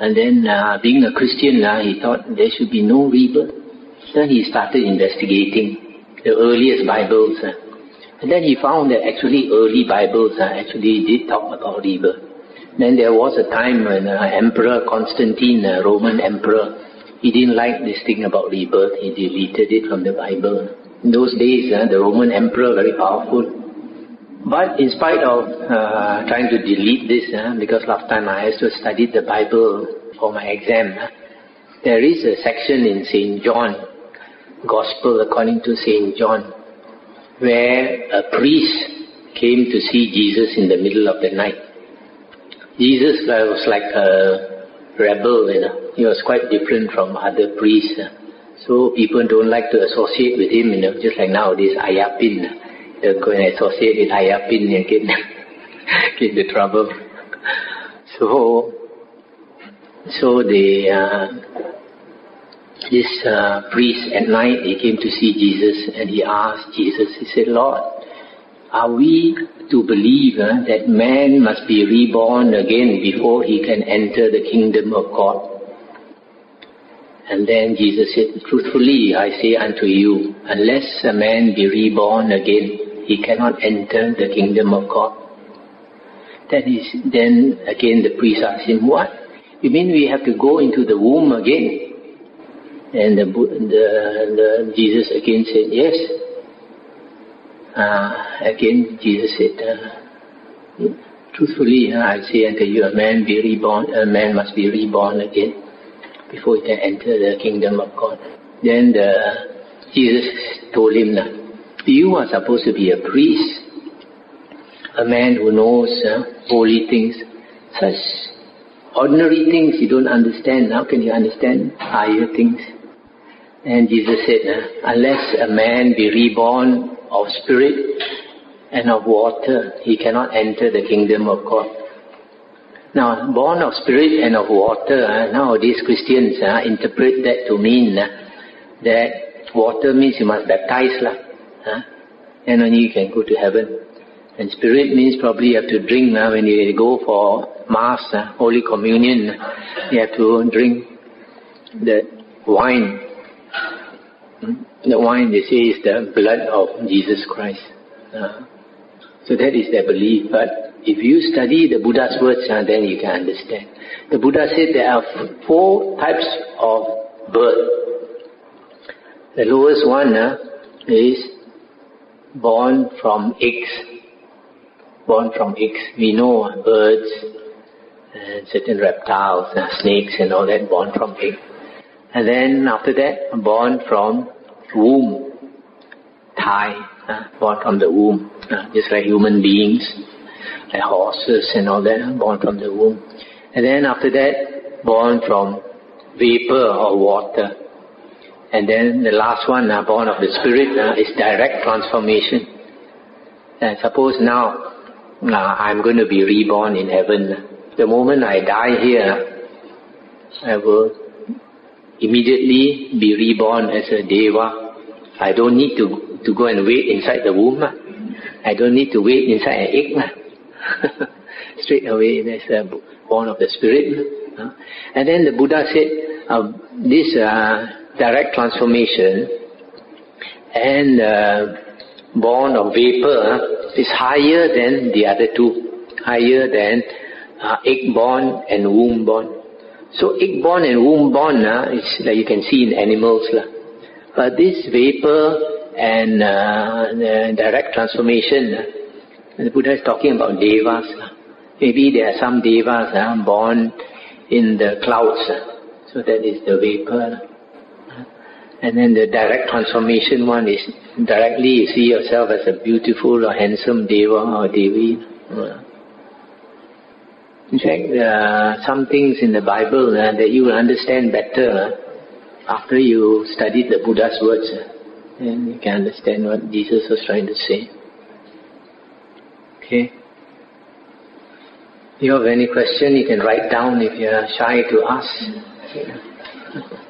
And then, uh, being a Christian, uh, he thought there should be no rebirth. Then he started investigating the earliest Bibles. Uh, and then he found that actually early Bibles uh, actually did talk about rebirth. Then there was a time when uh, Emperor Constantine, uh, Roman Emperor, he didn't like this thing about rebirth. He deleted it from the Bible. In those days, uh, the Roman Emperor very powerful. But in spite of uh, trying to delete this, uh, because last time I also studied the Bible for my exam, uh, there is a section in St. John Gospel according to St. John, where a priest came to see Jesus in the middle of the night. Jesus was like a rebel, you know. He was quite different from other priests. So people don't like to associate with him, you know, just like nowadays, Ayah Pin. To associate with Ayah Pin and get, get the trouble. So, so they, uh, this uh, priest at night, he came to see Jesus and he asked Jesus, he said, Lord, are we to believe uh, that man must be reborn again before he can enter the kingdom of God? And then Jesus said, Truthfully I say unto you, unless a man be reborn again, he cannot enter the kingdom of God. That is, then again the priest asked him, What? You mean we have to go into the womb again? And the, the, the Jesus again said, Yes. Uh, again Jesus said, uh, Truthfully, uh, I say unto you, a man be reborn, a man must be reborn again before he can enter the kingdom of God. Then the, Jesus told him that you are supposed to be a priest, a man who knows uh, holy things. Such ordinary things you don't understand. How can you understand higher things? And Jesus said, uh, unless a man be reborn of spirit and of water, he cannot enter the kingdom of God. Now, born of spirit and of water, uh, nowadays Christians uh, interpret that to mean uh, that water means you must baptize, lah, uh, and only you can go to heaven. And spirit means probably you have to drink uh, when you go for Mass, uh, Holy Communion, you have to drink the wine. Hmm? The wine, they say, is the blood of Jesus Christ. Uh, so that is their belief. But if you study the Buddha's words, uh, then you can understand. The Buddha said there are four types of birth. The lowest one uh, is born from eggs. Born from eggs. We know birds and certain reptiles, uh, snakes and all that born from eggs. And then after that, born from womb. Thai, uh, born from the womb, uh, just like human beings like horses and all that, born from the womb. And then after that, born from vapor or water. And then the last one, uh, born of the spirit, uh, is direct transformation. And suppose now uh, I'm going to be reborn in heaven. The moment I die here, I will immediately be reborn as a deva. I don't need to, to go and wait inside the womb. I don't need to wait inside an egg. Straight away, there's a born of the spirit. Uh, and then the Buddha said, uh, this uh, direct transformation and uh, born of vapor is higher than the other two, higher than uh, egg born and womb born. So egg born and womb born uh, is like you can see in animals. Uh. But this vapor and uh, direct transformation uh, the Buddha is talking about devas. Maybe there are some devas uh, born in the clouds. So that is the vapor. And then the direct transformation one is directly you see yourself as a beautiful or handsome deva or devi. In fact, there are some things in the Bible uh, that you will understand better uh, after you study the Buddha's words. Uh, and you can understand what Jesus was trying to say. Okay? If you have any question, you can write down if you are shy to ask.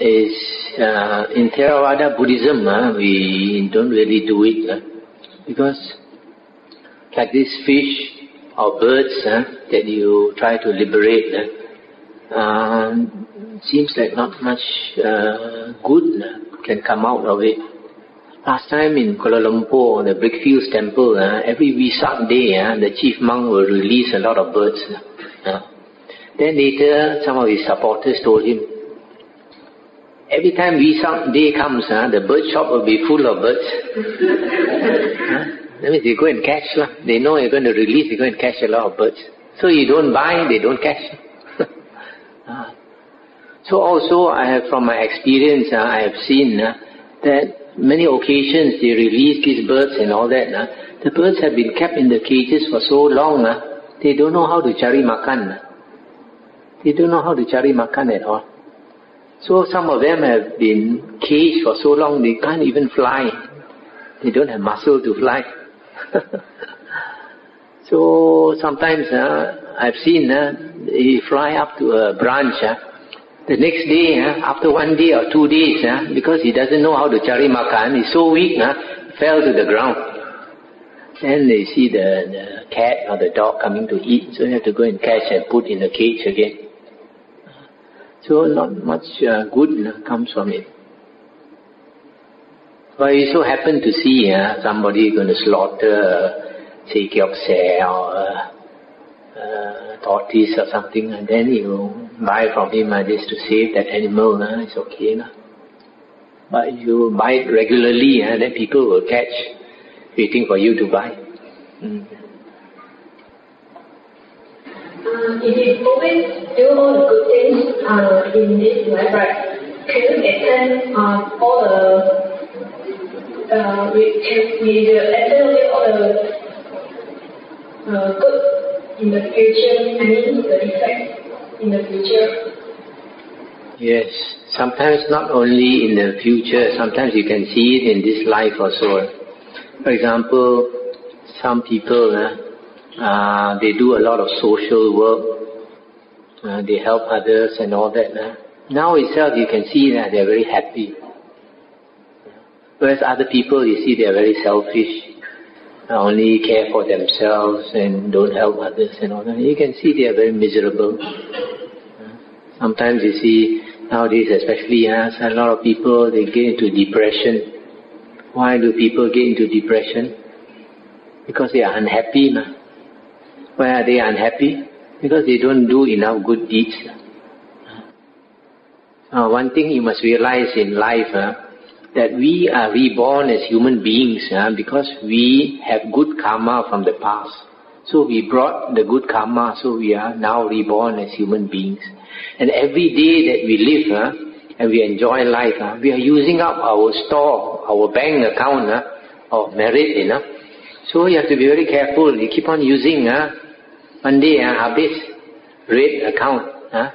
is uh, in Theravada Buddhism, uh, we don't really do it uh, because like this fish or birds uh, that you try to liberate uh, um, seems like not much uh, good can come out of it. Last time in Kuala Lumpur, the Brickfields Temple, every Vesak day, the chief monk will release a lot of birds. Then later, some of his supporters told him, every time Vesak day comes, uh, the bird shop will be full of birds. uh, that means they go and catch. Uh. They know you're going to release, they go and catch a lot of birds. So you don't buy, they don't catch. uh. So also I have, from my experience, uh, I have seen uh, that many occasions they release these birds and all that. Uh, the birds have been kept in the cages for so long, uh, they don't know how to cari makan. They don't know how to cari makan at all. So some of them have been caged for so long they can't even fly. They don't have muscle to fly. so sometimes uh, I've seen uh, they fly up to a branch. Uh, the next day, uh, after one day or two days, uh, because he doesn't know how to cari makan, he's so weak, uh, fell to the ground. Then they see the, the cat or the dog coming to eat, so they have to go and catch and put in the cage again. So not much uh, good uh, comes from it. But you so happen to see uh, somebody going to slaughter, uh, say, kyokse or uh, uh, tortoise or something, and then you buy from him uh, just to save that animal, uh, it's okay. Uh. But you buy it regularly, uh, then people will catch, waiting for you to buy. Mm. Uh, if you always do all the good things uh, in this life, right, can you attend uh, all the uh, we can we attend all the uh, good in the future, I mean the effect in the future. Yes, sometimes not only in the future, sometimes you can see it in this life also. For example, some people, uh, uh, they do a lot of social work, uh, they help others and all that. Uh. Now itself you can see that they're very happy. Whereas other people, you see, they're very selfish, only care for themselves and don't help others and all that. You can see they are very miserable. Sometimes you see, nowadays especially, uh, a lot of people, they get into depression. Why do people get into depression? Because they are unhappy. Why are they unhappy? Because they don't do enough good deeds. Uh, one thing you must realize in life, uh, that we are reborn as human beings uh, because we have good karma from the past. So we brought the good karma, so we are now reborn as human beings. And every day that we live uh, and we enjoy life, uh, we are using up our store, our bank account uh, of merit, you know. So you have to be very careful. You keep on using, uh, one day, uh, habis, red account. Uh.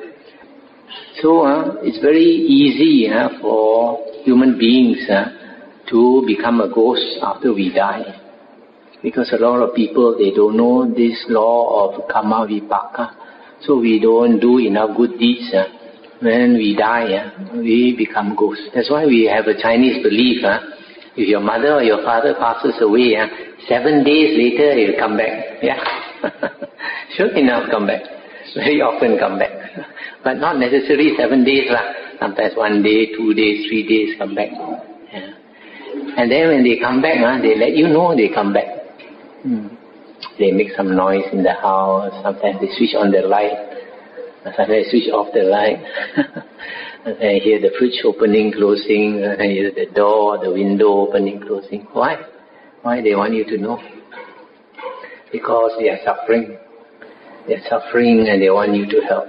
So uh, it's very easy uh, for human beings uh, to become a ghost after we die. Because a lot of people, they don't know this law of karma vipaka. So we don't do enough good deeds. Uh, when we die, uh, we become ghosts. That's why we have a Chinese belief. Uh, if your mother or your father passes away, uh, seven days later he'll come back. Yeah. sure enough come back. Very often come back. but not necessarily seven days. Lah. Sometimes one day, two days, three days come back. Yeah. And then when they come back, uh, they let you know they come back. Hmm. They make some noise in the house. Sometimes they switch on the light. Sometimes they switch off the light. and hear the fridge opening, closing. I hear the door, the window opening, closing. Why? Why they want you to know? Because they are suffering. They are suffering and they want you to help.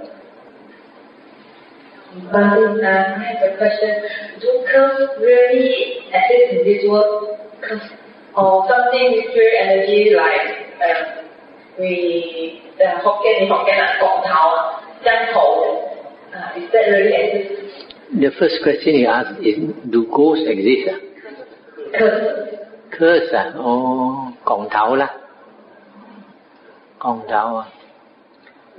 But uh, I have a question. Do curves really exist in this world? Or something with pure energy like uh, we uh, Hokkien in Hokkien like Gong Tao, Jiang Tou, uh, is that really exist? The first question you asked is, do ghosts exist? Ah? Curse. Curse, ah? oh, Gong Tao lah. Ah.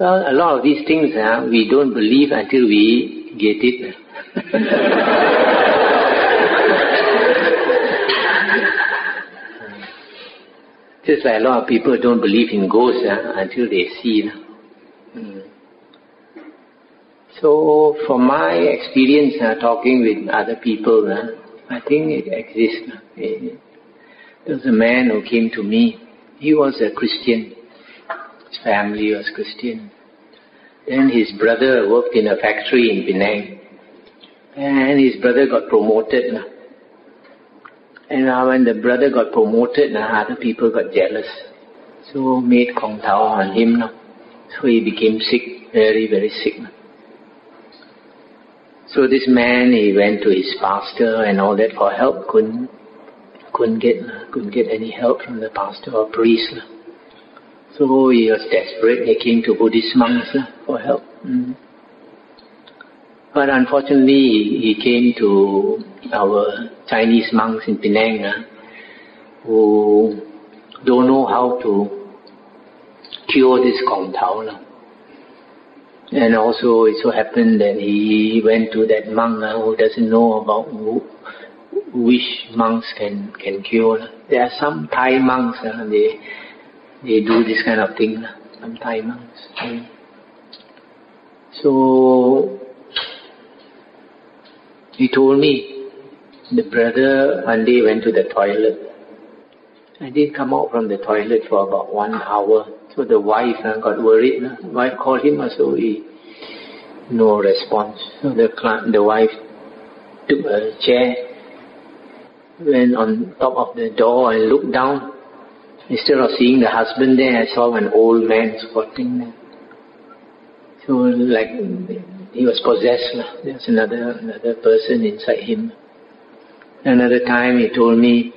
Well, a lot of these things uh, we don't believe until we get it. Just like a lot of people don't believe in ghosts uh, until they see. Mm. So, from my experience uh, talking with other people, uh, I think it exists. There was a man who came to me. He was a Christian. His family was Christian. Then his brother worked in a factory in Penang. And his brother got promoted. And now when the brother got promoted, other people got jealous. So made Kong Tao on him. So he became sick, very, very sick. So this man, he went to his pastor and all that for help, couldn't, couldn't get, couldn't get any help from the pastor or priest. So he was desperate, he came to Buddhist monks for help. Mm. But unfortunately, he came to our Chinese monks in Penang who don't know how to cure this Kong Tao. And also it so happened that he went to that monk uh, who doesn't know about who, which monks can, can cure. There are some Thai monks, uh, they, they do this kind of thing, some Thai monks. Mm. So he told me, the brother one day went to the toilet. I didn't come out from the toilet for about one hour. So the wife uh, got worried. Uh, wife called him, uh, so he no response. So the the wife took a chair, went on top of the door and looked down. Instead of seeing the husband there, I saw an old man squatting there. So like he was possessed. There's another another person inside him. Another time he told me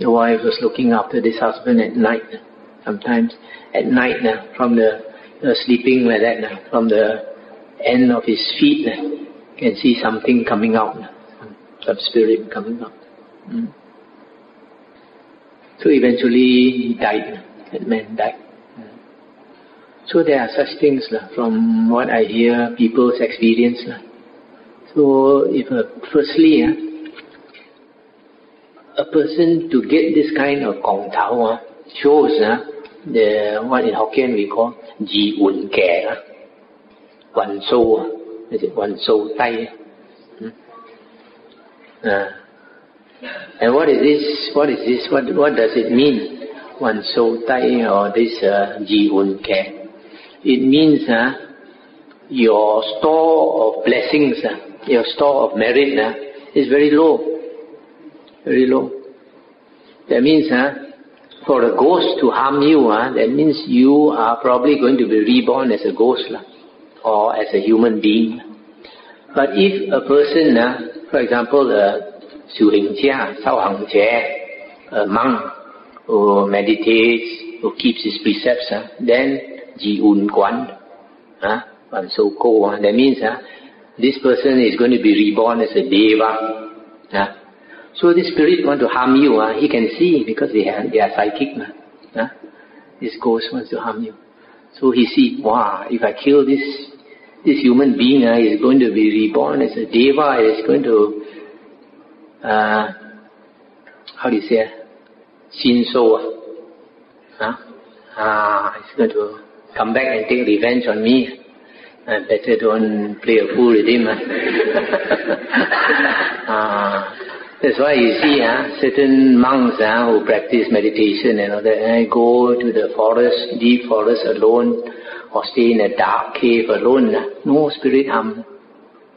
the wife was looking after this husband at night. Sometimes at night now, from the, the sleeping like that now, from the end of his feet now, can see something coming out, some, some spirit coming out. Mm. So eventually he died. That man died. So there are such things lah, from what I hear people's experience. Lah. So if firstly, uh, a person to get this kind of Gong Tao uh, shows uh, the what in Hokkien we call ji un kẻ uh, one soul is it one soul tai uh, and what is this what is this what what does it mean one soul tai or this uh, ji un kẻ it means uh, your store of blessings uh, your store of merit uh, is very low very low. That means, huh, for a ghost to harm you, huh, that means you are probably going to be reborn as a ghost lah, or as a human being. But if a person, uh, for example, a Jia, Sao Hang Jie, a monk who meditates, who keeps his precepts, uh, then Ji Un Guan, uh, and so go, uh, that means uh, this person is going to be reborn as a deva. Uh, so the spirit want to harm you, uh, he can see because they are, they are psychic. Uh, this ghost wants to harm you. So he see, wow, if I kill this this human being, uh, is going to be reborn as a deva, is going to, how do you say, shinso, uh, ah, going to come back and take revenge on me. I better don't play a fool with him. Uh. That's why you see uh, certain monks uh, who practice meditation and all that, and go to the forest, deep forest alone, or stay in a dark cave alone. No spirit harm.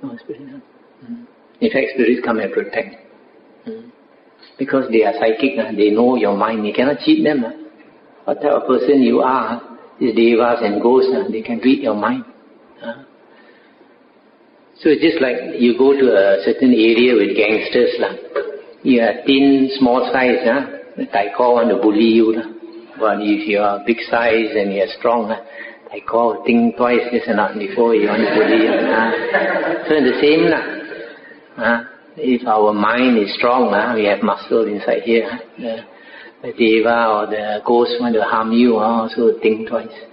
No spirit harm. In fact, spirits come and protect. Because they are psychic, uh, they know your mind. You cannot cheat them. Uh. What type of person you are, ah, these devas and ghosts, uh, they can read your mind. So it's just like you go to a certain area with gangsters. Lah. You are thin, small size, huh? the Taiko want to bully you. Lah. But if you are big size and you are strong, huh? Taiko think twice just enough before you want to bully you. Huh? So the same. Lah. Huh? If our mind is strong, huh? we have muscle inside here. The, deva or the ghost want to harm you, huh? also think twice.